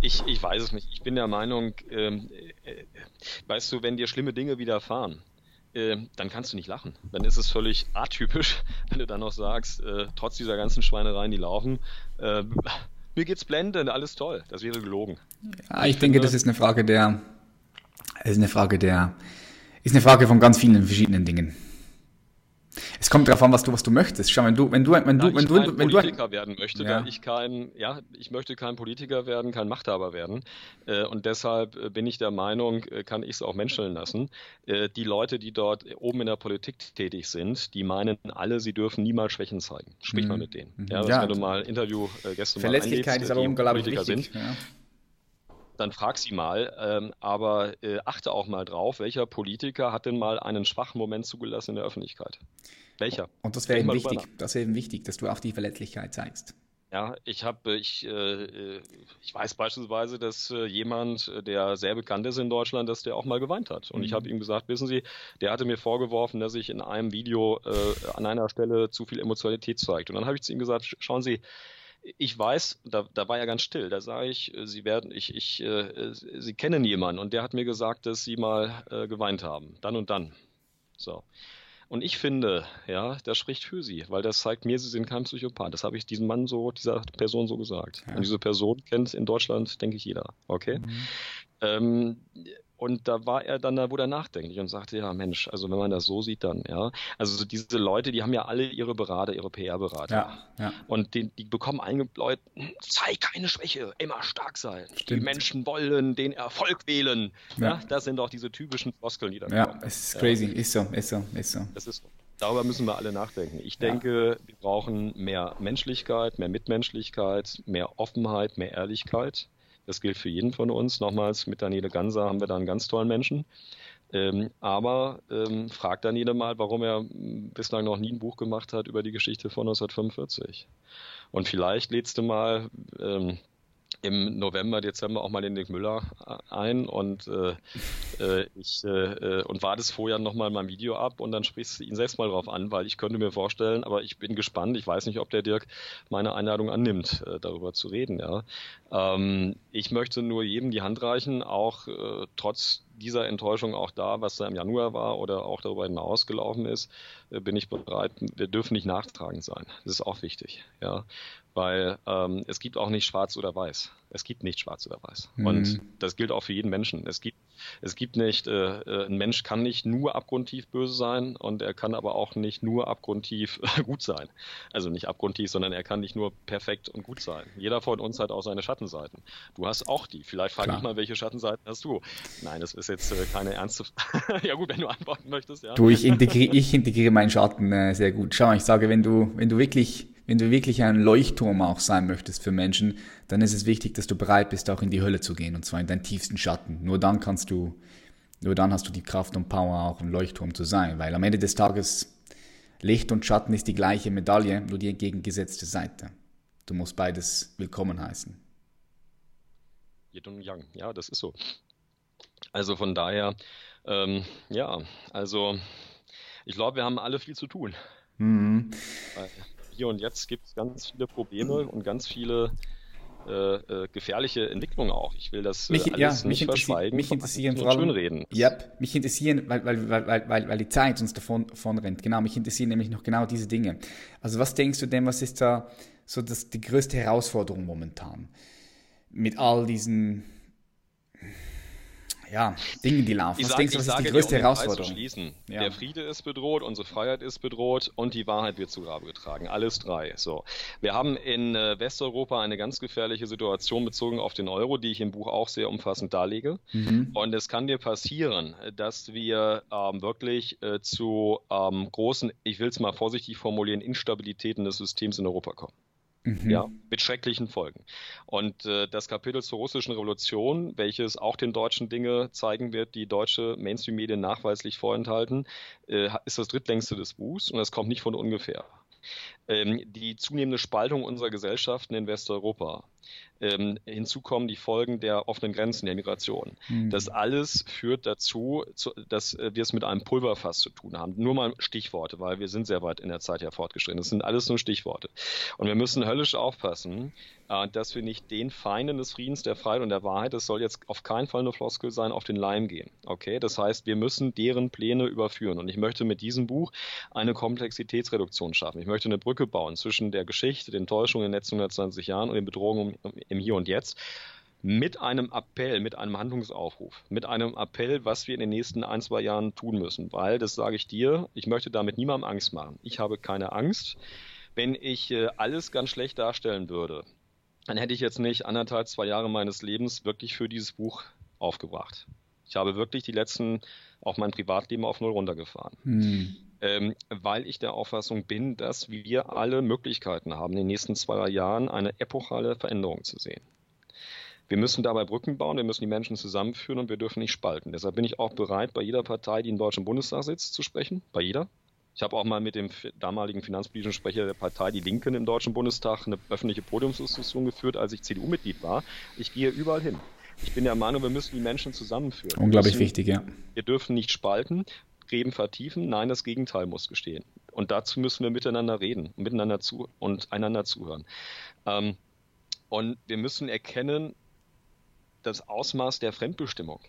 Ich, ich weiß es nicht. Ich bin der Meinung, ähm, äh, weißt du, wenn dir schlimme Dinge widerfahren, äh, dann kannst du nicht lachen. Dann ist es völlig atypisch, wenn du dann noch sagst, äh, trotz dieser ganzen Schweinereien, die laufen, äh, mir geht's blendend, alles toll. Das wäre gelogen. Ja, ich, denke, das ist eine Frage der, ist eine Frage der, ist eine Frage von ganz vielen verschiedenen Dingen. Es kommt darauf an, was du, was du möchtest. Schau, wenn du, wenn du, wenn du, ja, wenn du, wenn Politiker du, werden möchte, ja. ich kein, ja, ich möchte kein Politiker werden, kein Machthaber werden. Äh, und deshalb äh, bin ich der Meinung, äh, kann ich es auch menscheln lassen. die Leute, die dort oben in der Politik tätig sind, die meinen alle, sie dürfen niemals Schwächen zeigen. Sprich mhm. mal mit denen. Ja, ja. wenn du mal Interview gestern Verlässlichkeit mal einlädst, ist aber unglaublich wichtig. Sind, dann frag sie mal. Ähm, aber äh, achte auch mal drauf, welcher Politiker hat denn mal einen schwachen Moment zugelassen in der Öffentlichkeit? Welcher? Und das wäre eben wichtig, das wäre eben wichtig, dass du auch die Verletzlichkeit zeigst. Ja, ich habe, ich, äh, ich weiß beispielsweise, dass äh, jemand, der sehr bekannt ist in Deutschland, dass der auch mal geweint hat. Und mhm. ich habe ihm gesagt, wissen Sie, der hatte mir vorgeworfen, dass ich in einem Video äh, an einer Stelle zu viel Emotionalität zeigt. Und dann habe ich zu ihm gesagt, schauen Sie, ich weiß, da, da war er ganz still. Da sage ich, äh, Sie werden, ich, ich, äh, Sie kennen jemanden und der hat mir gesagt, dass Sie mal äh, geweint haben. Dann und dann. So. Und ich finde, ja, das spricht für sie, weil das zeigt mir, sie sind kein Psychopath. Das habe ich diesem Mann so, dieser Person so gesagt. Ja. Und diese Person kennt in Deutschland, denke ich, jeder. Okay? Mhm. Ähm, und da war er dann, da wurde er nachdenklich und sagte, ja Mensch, also wenn man das so sieht, dann, ja. Also diese Leute, die haben ja alle ihre Berater, ihre PR-Berater. Ja, ja. Und die, die bekommen eingebläut, zeig keine Schwäche, immer stark sein. Stimmt. Die Menschen wollen den Erfolg wählen. Ja. ja. Das sind doch diese typischen Floskeln, die da ja, kommen. Ja, es ist crazy, ist so, ist so, ist so. Das ist so. Darüber müssen wir alle nachdenken. Ich denke, wir brauchen mehr Menschlichkeit, mehr Mitmenschlichkeit, mehr Offenheit, mehr Ehrlichkeit. Das gilt für jeden von uns. Nochmals, mit Daniele Ganser haben wir da einen ganz tollen Menschen. Ähm, aber ähm, fragt Daniele mal, warum er bislang noch nie ein Buch gemacht hat über die Geschichte von 1945. Und vielleicht lädst du mal ähm, im November, Dezember auch mal den Nick Müller äh, ein und äh, äh, ich äh, äh, und wartest vorher nochmal mein Video ab und dann sprichst du ihn selbst mal drauf an, weil ich könnte mir vorstellen, aber ich bin gespannt, ich weiß nicht, ob der Dirk meine Einladung annimmt, äh, darüber zu reden. Ja. Ähm, ich möchte nur jedem die Hand reichen, auch äh, trotz dieser Enttäuschung auch da, was da im Januar war oder auch darüber hinaus gelaufen ist, bin ich bereit. Wir dürfen nicht nachtragend sein. Das ist auch wichtig, ja, weil ähm, es gibt auch nicht Schwarz oder Weiß. Es gibt nicht Schwarz oder Weiß. Mhm. Und das gilt auch für jeden Menschen. Es gibt es gibt nicht, äh, äh, ein Mensch kann nicht nur abgrundtief böse sein und er kann aber auch nicht nur abgrundtief gut sein. Also nicht abgrundtief, sondern er kann nicht nur perfekt und gut sein. Jeder von uns hat auch seine Schattenseiten. Du hast auch die. Vielleicht frage ich mal, welche Schattenseiten hast du? Nein, das ist jetzt äh, keine ernste. ja gut, wenn du antworten möchtest, ja. Du, ich integriere, ich integriere meinen Schatten äh, sehr gut. Schau, ich sage, wenn du, wenn du wirklich wenn du wirklich ein Leuchtturm auch sein möchtest für Menschen, dann ist es wichtig, dass du bereit bist, auch in die Hölle zu gehen, und zwar in deinen tiefsten Schatten. Nur dann kannst du, nur dann hast du die Kraft und Power, auch ein Leuchtturm zu sein, weil am Ende des Tages Licht und Schatten ist die gleiche Medaille, nur die entgegengesetzte Seite. Du musst beides willkommen heißen. Yin und Yang, ja, das ist so. Also von daher, ähm, ja, also ich glaube, wir haben alle viel zu tun. Mhm. Weil hier und jetzt gibt es ganz viele Probleme und ganz viele äh, äh, gefährliche Entwicklungen auch. Ich will das äh, mich, alles ja, nicht verschweigen. Mich interessieren vor allem, schönreden. Ja, mich interessieren, weil, weil, weil, weil, weil die Zeit uns davon, davon rennt. Genau, mich interessieren nämlich noch genau diese Dinge. Also was denkst du denn, was ist da so das, die größte Herausforderung momentan? Mit all diesen ja, Dinge, die laufen. Ich, sag, denkst, was ist die größte dir, um Herausforderung? Ja. Der Friede ist bedroht, unsere Freiheit ist bedroht und die Wahrheit wird zu Grabe getragen. Alles drei. So. Wir haben in äh, Westeuropa eine ganz gefährliche Situation bezogen auf den Euro, die ich im Buch auch sehr umfassend darlege. Mhm. Und es kann dir passieren, dass wir ähm, wirklich äh, zu ähm, großen, ich will es mal vorsichtig formulieren, Instabilitäten des Systems in Europa kommen. Mhm. Ja, mit schrecklichen Folgen. Und äh, das Kapitel zur russischen Revolution, welches auch den Deutschen Dinge zeigen wird, die deutsche Mainstream-Medien nachweislich vorenthalten, äh, ist das drittlängste des Buchs und das kommt nicht von ungefähr. Ähm, die zunehmende Spaltung unserer Gesellschaften in Westeuropa. Ähm, hinzu kommen die Folgen der offenen Grenzen der Migration. Mhm. Das alles führt dazu, zu, dass äh, wir es mit einem Pulverfass zu tun haben. Nur mal Stichworte, weil wir sind sehr weit in der Zeit ja fortgeschritten. Das sind alles nur Stichworte. Und wir müssen höllisch aufpassen, äh, dass wir nicht den Feinden des Friedens, der Freiheit und der Wahrheit, das soll jetzt auf keinen Fall eine Floskel sein, auf den Leim gehen. Okay? Das heißt, wir müssen deren Pläne überführen. Und ich möchte mit diesem Buch eine Komplexitätsreduktion schaffen. Ich möchte eine Brücke bauen zwischen der Geschichte, den Täuschungen in den letzten 120 Jahren und den Bedrohungen im Hier und Jetzt mit einem Appell, mit einem Handlungsaufruf, mit einem Appell, was wir in den nächsten ein, zwei Jahren tun müssen. Weil, das sage ich dir, ich möchte damit niemandem Angst machen. Ich habe keine Angst. Wenn ich äh, alles ganz schlecht darstellen würde, dann hätte ich jetzt nicht anderthalb, zwei Jahre meines Lebens wirklich für dieses Buch aufgebracht. Ich habe wirklich die letzten, auch mein Privatleben auf Null runtergefahren. Hm. Ähm, weil ich der Auffassung bin, dass wir alle Möglichkeiten haben, in den nächsten zwei Jahren eine epochale Veränderung zu sehen. Wir müssen dabei Brücken bauen, wir müssen die Menschen zusammenführen und wir dürfen nicht spalten. Deshalb bin ich auch bereit, bei jeder Partei, die im Deutschen Bundestag sitzt, zu sprechen, bei jeder. Ich habe auch mal mit dem damaligen finanzpolitischen Sprecher der Partei Die Linken im Deutschen Bundestag eine öffentliche Podiumsdiskussion geführt, als ich CDU-Mitglied war. Ich gehe überall hin. Ich bin der Meinung, wir müssen die Menschen zusammenführen. Unglaublich müssen, wichtig, ja. Wir dürfen nicht spalten, Gräben vertiefen. Nein, das Gegenteil muss gestehen. Und dazu müssen wir miteinander reden, miteinander zu und einander zuhören. Ähm, und wir müssen erkennen, das Ausmaß der Fremdbestimmung.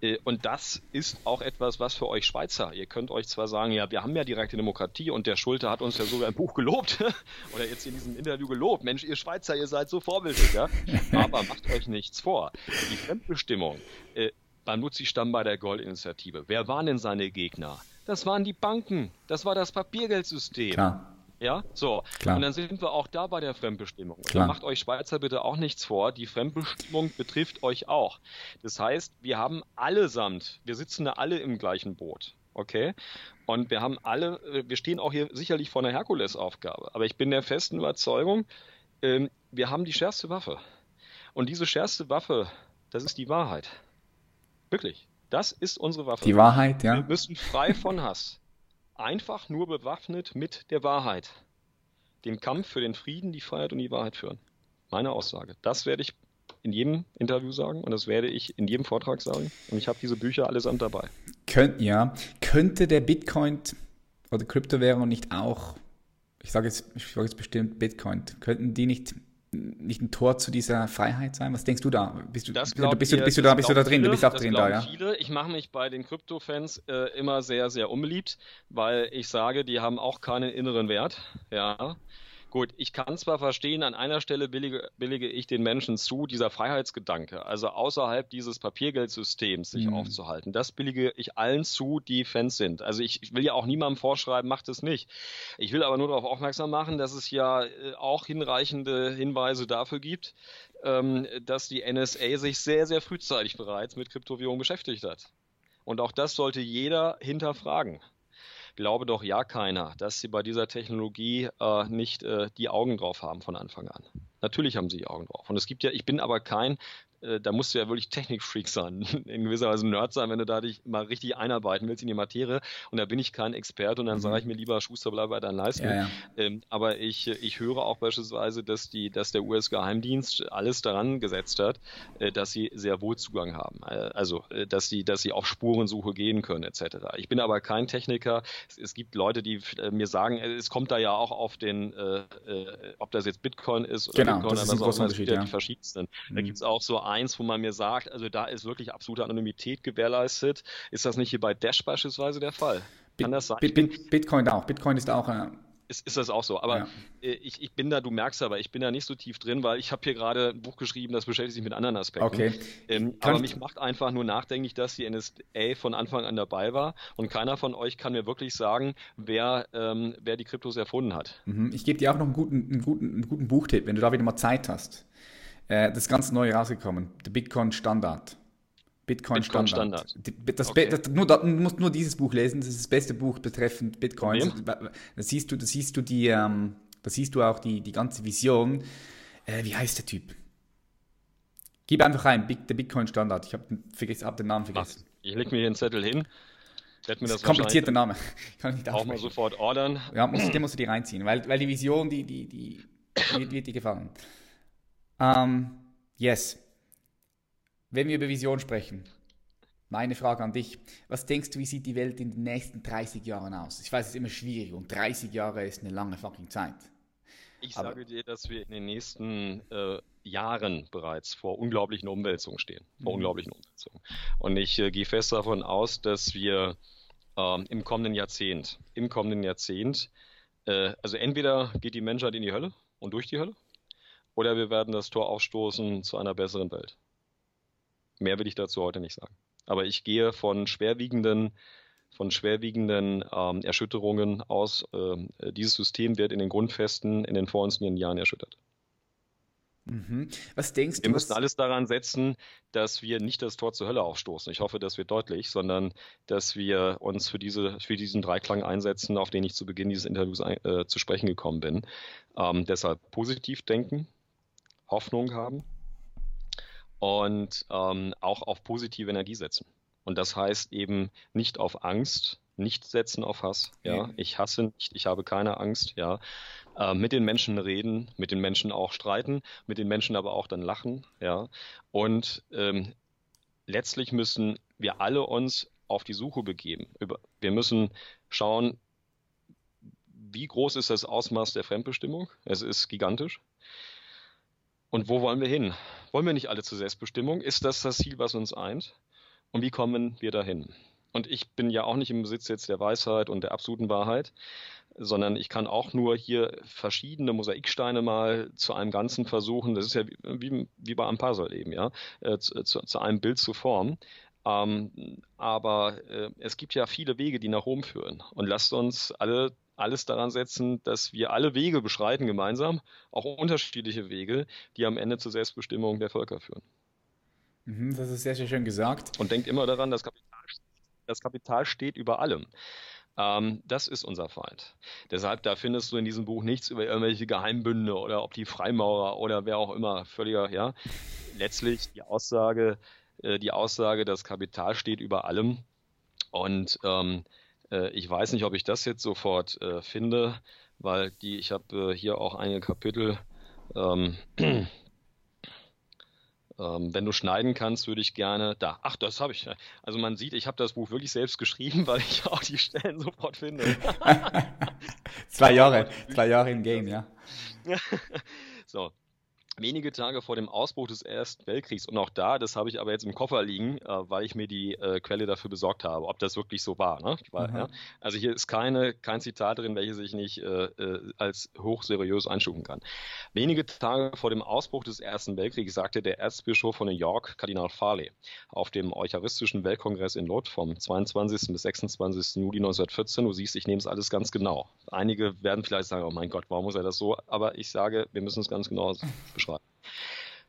Äh, und das ist auch etwas, was für euch Schweizer, ihr könnt euch zwar sagen, ja, wir haben ja direkte Demokratie und der Schulte hat uns ja sogar ein Buch gelobt oder jetzt in diesem Interview gelobt. Mensch, ihr Schweizer, ihr seid so vorbildlich, ja. Aber macht euch nichts vor. Die Fremdbestimmung, äh, Banuzzi stand bei der Goldinitiative. Wer waren denn seine Gegner? Das waren die Banken. Das war das Papiergeldsystem. Klar. Ja, so. Klar. Und dann sind wir auch da bei der Fremdbestimmung. Klar. Macht euch Schweizer bitte auch nichts vor. Die Fremdbestimmung betrifft euch auch. Das heißt, wir haben allesamt, wir sitzen da alle im gleichen Boot. Okay? Und wir haben alle, wir stehen auch hier sicherlich vor einer Herkulesaufgabe. Aber ich bin der festen Überzeugung, ähm, wir haben die schärfste Waffe. Und diese schärfste Waffe, das ist die Wahrheit. Wirklich. Das ist unsere Waffe. Die Wahrheit, ja. Wir müssen frei von Hass einfach nur bewaffnet mit der Wahrheit. Den Kampf für den Frieden, die Freiheit und die Wahrheit führen. Meine Aussage. Das werde ich in jedem Interview sagen und das werde ich in jedem Vortrag sagen. Und ich habe diese Bücher allesamt dabei. Könnt, ja. Könnte der Bitcoin oder Kryptowährung nicht auch, ich sage jetzt, ich sage jetzt bestimmt Bitcoin, könnten die nicht nicht ein Tor zu dieser Freiheit sein? Was denkst du da? Bist du, bist, du, bist, du, bist du da, bist du da drin? Viele, du bist auch drin da, ja? Viele. Ich mache mich bei den Krypto-Fans äh, immer sehr, sehr unbeliebt, weil ich sage, die haben auch keinen inneren Wert. Ja. Gut, ich kann zwar verstehen, an einer Stelle billige, billige ich den Menschen zu, dieser Freiheitsgedanke, also außerhalb dieses Papiergeldsystems sich mhm. aufzuhalten, das billige ich allen zu, die Fans sind. Also ich, ich will ja auch niemandem vorschreiben, macht es nicht. Ich will aber nur darauf aufmerksam machen, dass es ja äh, auch hinreichende Hinweise dafür gibt, ähm, dass die NSA sich sehr, sehr frühzeitig bereits mit Kryptowährungen beschäftigt hat. Und auch das sollte jeder hinterfragen glaube doch ja keiner, dass sie bei dieser Technologie äh, nicht äh, die Augen drauf haben von Anfang an. Natürlich haben sie die Augen drauf. Und es gibt ja, ich bin aber kein äh, da musst du ja wirklich Technikfreak sein, in gewisser Weise Nerd sein, wenn du da dich mal richtig einarbeiten willst in die Materie. Und da bin ich kein Experte und dann mhm. sage ich mir lieber, Schuster, bleib bei deinen Leistungen. Ja, ja. ähm, aber ich, ich höre auch beispielsweise, dass, die, dass der US-Geheimdienst alles daran gesetzt hat, äh, dass sie sehr wohl Zugang haben. Äh, also, äh, dass sie, dass sie auf Spurensuche gehen können, etc. Ich bin aber kein Techniker. Es, es gibt Leute, die mir sagen, es kommt da ja auch auf den, äh, ob das jetzt Bitcoin ist oder genau, Bitcoin, das ist ein großer Unterschied, ja. die verschiedensten. Mhm. Da gibt es auch so eins, wo man mir sagt, also da ist wirklich absolute Anonymität gewährleistet. Ist das nicht hier bei Dash beispielsweise der Fall? Kann das sein? Bitcoin auch. Bitcoin ist auch äh, ist, ist das auch so. Aber ja. Äh, ich, ich bin da, du merkst aber, ich bin da nicht so tief drin, weil ich habe hier gerade ein Buch geschrieben, das beschäftigt sich mit anderen Aspekten. Okay. Ähm, aber mich macht einfach nur nachdenklich, dass die NSA von Anfang an dabei war und keiner von euch kann mir wirklich sagen, wer, ähm, wer die Kryptos erfunden hat. Mhm. Ich gebe dir auch noch einen guten, einen, guten, einen guten Buchtipp, wenn du da wieder mal Zeit hast. Äh, das ist ganz neu rausgekommen, der Bitcoin Standard. Bitcoin, Bitcoin Standard. Standard. Das, okay. das, nur, du musst nur dieses Buch lesen, das ist das beste Buch betreffend Bitcoin. Da siehst du, da siehst du die, ähm, da siehst du auch die, die ganze Vision. Äh, wie heißt der Typ? Gib einfach ein, der Bitcoin Standard. Ich habe hab den Namen vergessen. Ach, ich leg mir hier einen Zettel hin. Werd mir das, das komplizierter Name. Kann ich nicht auch mal sofort ordern. Ja, musst, den musst du dir reinziehen, weil, weil die Vision, die, die, die, die wird dir gefallen. Ähm, yes. Wenn wir über Vision sprechen, meine Frage an dich. Was denkst du, wie sieht die Welt in den nächsten 30 Jahren aus? Ich weiß, es ist immer schwierig und 30 Jahre ist eine lange fucking Zeit. Ich Aber sage dir, dass wir in den nächsten äh, Jahren bereits vor unglaublichen Umwälzungen stehen. Vor mhm. unglaublichen Umwälzungen. Und ich äh, gehe fest davon aus, dass wir äh, im kommenden Jahrzehnt, im kommenden Jahrzehnt, äh, also entweder geht die Menschheit in die Hölle und durch die Hölle, oder wir werden das Tor aufstoßen zu einer besseren Welt. Mehr will ich dazu heute nicht sagen. Aber ich gehe von schwerwiegenden, von schwerwiegenden ähm, Erschütterungen aus. Ähm, dieses System wird in den Grundfesten in den vor uns Jahren erschüttert. Mhm. Was denkst du? Wir müssen alles daran setzen, dass wir nicht das Tor zur Hölle aufstoßen. Ich hoffe, das wird deutlich, sondern dass wir uns für, diese, für diesen Dreiklang einsetzen, auf den ich zu Beginn dieses Interviews äh, zu sprechen gekommen bin. Ähm, deshalb positiv denken, Hoffnung haben und ähm, auch auf positive Energie setzen. Und das heißt eben nicht auf Angst, nicht setzen auf Hass. Ja, ich hasse nicht, ich habe keine Angst. Ja, äh, mit den Menschen reden, mit den Menschen auch streiten, mit den Menschen aber auch dann lachen. Ja, und ähm, letztlich müssen wir alle uns auf die Suche begeben. Wir müssen schauen, wie groß ist das Ausmaß der Fremdbestimmung? Es ist gigantisch. Und wo wollen wir hin? Wollen wir nicht alle zur Selbstbestimmung? Ist das das Ziel, was uns eint? Und wie kommen wir dahin? Und ich bin ja auch nicht im Besitz jetzt der Weisheit und der absoluten Wahrheit, sondern ich kann auch nur hier verschiedene Mosaiksteine mal zu einem Ganzen versuchen. Das ist ja wie, wie bei einem Puzzle eben, ja, äh, zu, zu, einem Bild zu formen. Ähm, aber äh, es gibt ja viele Wege, die nach Rom führen. Und lasst uns alle alles daran setzen, dass wir alle Wege beschreiten gemeinsam, auch unterschiedliche Wege, die am Ende zur Selbstbestimmung der Völker führen. Mhm, das ist sehr, sehr schön gesagt. Und denkt immer daran, das Kapital, das Kapital steht über allem. Ähm, das ist unser Feind. Deshalb, da findest du in diesem Buch nichts über irgendwelche Geheimbünde oder ob die Freimaurer oder wer auch immer, völliger, ja. Letztlich die Aussage, äh, die Aussage, das Kapital steht über allem. Und ähm, äh, ich weiß nicht, ob ich das jetzt sofort äh, finde, weil die, ich habe äh, hier auch einige Kapitel. Ähm, ähm, wenn du schneiden kannst, würde ich gerne da. Ach, das habe ich. Also man sieht, ich habe das Buch wirklich selbst geschrieben, weil ich auch die Stellen sofort finde. zwei Jahre, zwei Jahre im Game, ja. so, wenige Tage vor dem Ausbruch des Ersten Weltkriegs. Und auch da, das habe ich aber jetzt im Koffer liegen, äh, weil ich mir die äh, Quelle dafür besorgt habe, ob das wirklich so war. Ne? war ja? Also hier ist keine, kein Zitat drin, welches ich nicht äh, äh, als hochseriös einstufen kann. Wenige Tage vor dem Ausbruch des Ersten Weltkriegs sagte der Erzbischof von New York, Kardinal Farley, auf dem Eucharistischen Weltkongress in Lod vom 22. bis 26. Juli 1914, du siehst, ich nehme es alles ganz genau. Einige werden vielleicht sagen, oh mein Gott, warum muss er das so? Aber ich sage, wir müssen es ganz genau beschreiben.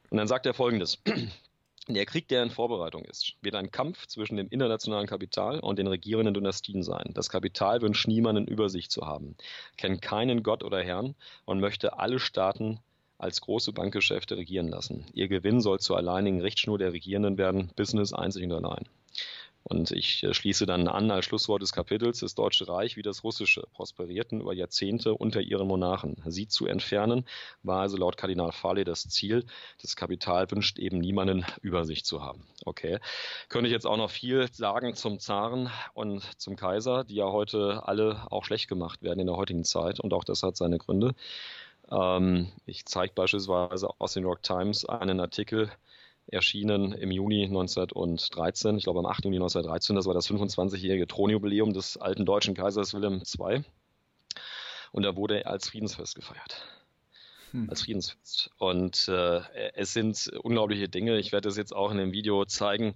Und dann sagt er folgendes. Der Krieg, der in Vorbereitung ist, wird ein Kampf zwischen dem internationalen Kapital und den regierenden Dynastien sein. Das Kapital wünscht niemanden über sich zu haben, kennt keinen Gott oder Herrn und möchte alle Staaten als große Bankgeschäfte regieren lassen. Ihr Gewinn soll zur alleinigen Richtschnur der Regierenden werden, Business einzig und allein. Und ich äh, schließe dann an als Schlusswort des Kapitels, das Deutsche Reich wie das Russische prosperierten über Jahrzehnte unter ihren Monarchen. Sie zu entfernen, war also laut Kardinal Farley das Ziel. Das Kapital wünscht eben niemanden über sich zu haben. Okay. Könnte ich jetzt auch noch viel sagen zum Zaren und zum Kaiser, die ja heute alle auch schlecht gemacht werden in der heutigen Zeit. Und auch das hat seine Gründe. Ähm, ich zeige beispielsweise aus den New York Times einen Artikel, erschienen im Juni 1913, ich glaube am 8. Juni 1913, das war das 25-jährige Thronjubiläum des alten deutschen Kaisers Wilhelm II. Und da wurde er als Friedensfest gefeiert. Hm. Als Friedensfest. Und äh, es sind unglaubliche Dinge. Ich werde das jetzt auch in dem Video zeigen,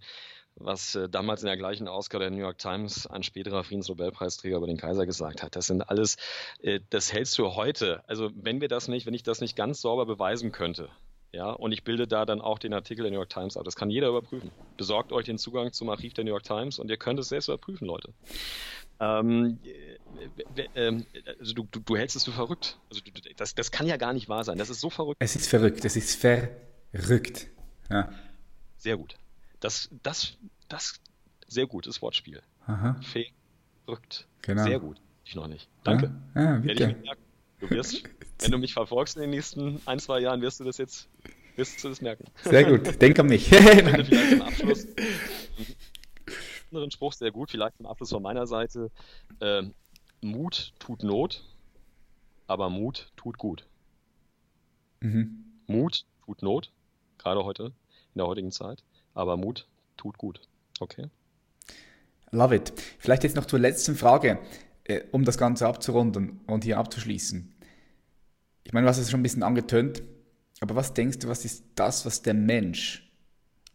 was äh, damals in der gleichen Ausgabe der New York Times ein späterer Friedensnobelpreisträger über den Kaiser gesagt hat. Das sind alles, äh, das hältst du heute. Also wenn wir das nicht, wenn ich das nicht ganz sauber beweisen könnte, ja, und ich bilde da dann auch den Artikel der New York Times ab. Das kann jeder überprüfen. Besorgt euch den Zugang zum Archiv der New York Times und ihr könnt es selbst überprüfen, Leute. Ähm, äh, äh, also du, du, du, hältst es für verrückt. Also du, das, das kann ja gar nicht wahr sein. Das ist so verrückt. Es ist verrückt. Es ist verrückt. Ja. Sehr gut. Das, das, das, sehr gutes Wortspiel. Aha. Verrückt. Genau. Sehr gut. Ich noch nicht. Danke. Ja, ja, bitte. Du wirst, wenn du mich verfolgst in den nächsten ein, zwei Jahren, wirst du das jetzt wirst du das merken. Sehr gut, denk an mich. vielleicht zum Abschluss einen anderen Spruch sehr gut, vielleicht zum Abschluss von meiner Seite. Äh, Mut tut Not, aber Mut tut gut. Mhm. Mut tut Not, gerade heute, in der heutigen Zeit, aber Mut tut gut. Okay? Love it. Vielleicht jetzt noch zur letzten Frage, äh, um das Ganze abzurunden und hier abzuschließen. Ich meine, hast es schon ein bisschen angetönt, aber was denkst du, was ist das, was der Mensch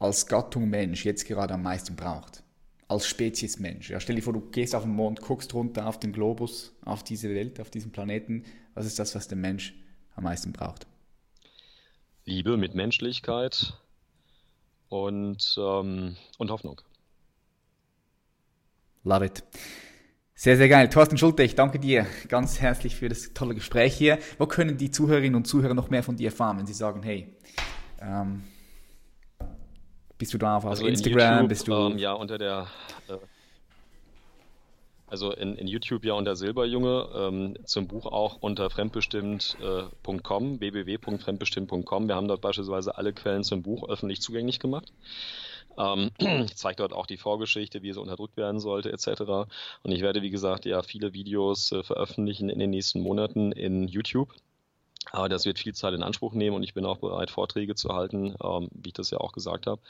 als Gattung Mensch jetzt gerade am meisten braucht? Als Spezies Mensch. Ja, stell dir vor, du gehst auf den Mond, guckst runter auf den Globus, auf diese Welt, auf diesen Planeten. Was ist das, was der Mensch am meisten braucht? Liebe, Mitmenschlichkeit und, ähm, und Hoffnung. Love it. Sehr, sehr geil. Thorsten Schulte, ich danke dir ganz herzlich für das tolle Gespräch hier. Wo können die Zuhörerinnen und Zuhörer noch mehr von dir erfahren, wenn sie sagen, hey, ähm, bist du da auf also Instagram? YouTube, bist du ähm, ja unter der äh, Also in, in YouTube ja unter Silberjunge, ähm, zum Buch auch unter fremdbestimmt.com, äh, www.fremdbestimmt.com. Wir haben dort beispielsweise alle Quellen zum Buch öffentlich zugänglich gemacht. Ähm, ich zeige dort auch die Vorgeschichte, wie es unterdrückt werden sollte, etc. Und ich werde, wie gesagt, ja viele Videos äh, veröffentlichen in den nächsten Monaten in YouTube. Aber das wird viel Zeit in Anspruch nehmen und ich bin auch bereit, Vorträge zu halten, ähm, wie ich das ja auch gesagt habe.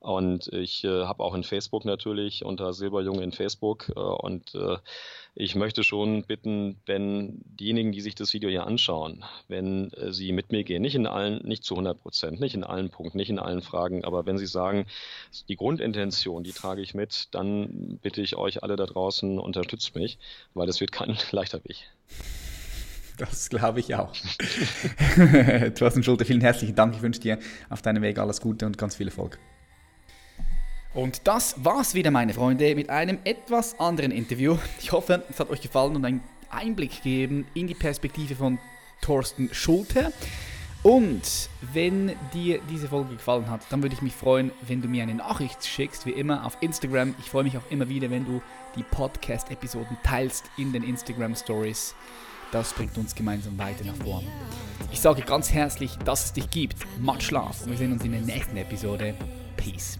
Und ich äh, habe auch in Facebook natürlich unter Silberjunge in Facebook. Äh, und äh, ich möchte schon bitten, wenn diejenigen, die sich das Video hier anschauen, wenn äh, sie mit mir gehen, nicht in allen, nicht zu 100 Prozent, nicht in allen Punkten, nicht in allen Fragen, aber wenn sie sagen, die Grundintention, die trage ich mit, dann bitte ich euch alle da draußen, unterstützt mich, weil das wird kein leichter Weg. Das glaube ich auch. Thorsten Schulte, vielen herzlichen Dank. Ich wünsche dir auf deinem Weg alles Gute und ganz viel Erfolg. Und das war's wieder, meine Freunde, mit einem etwas anderen Interview. Ich hoffe, es hat euch gefallen und einen Einblick gegeben in die Perspektive von Thorsten Schulte. Und wenn dir diese Folge gefallen hat, dann würde ich mich freuen, wenn du mir eine Nachricht schickst, wie immer auf Instagram. Ich freue mich auch immer wieder, wenn du die Podcast-Episoden teilst in den Instagram Stories. Das bringt uns gemeinsam weiter nach vorn. Ich sage ganz herzlich, dass es dich gibt. Macht Schlaf und wir sehen uns in der nächsten Episode. Peace.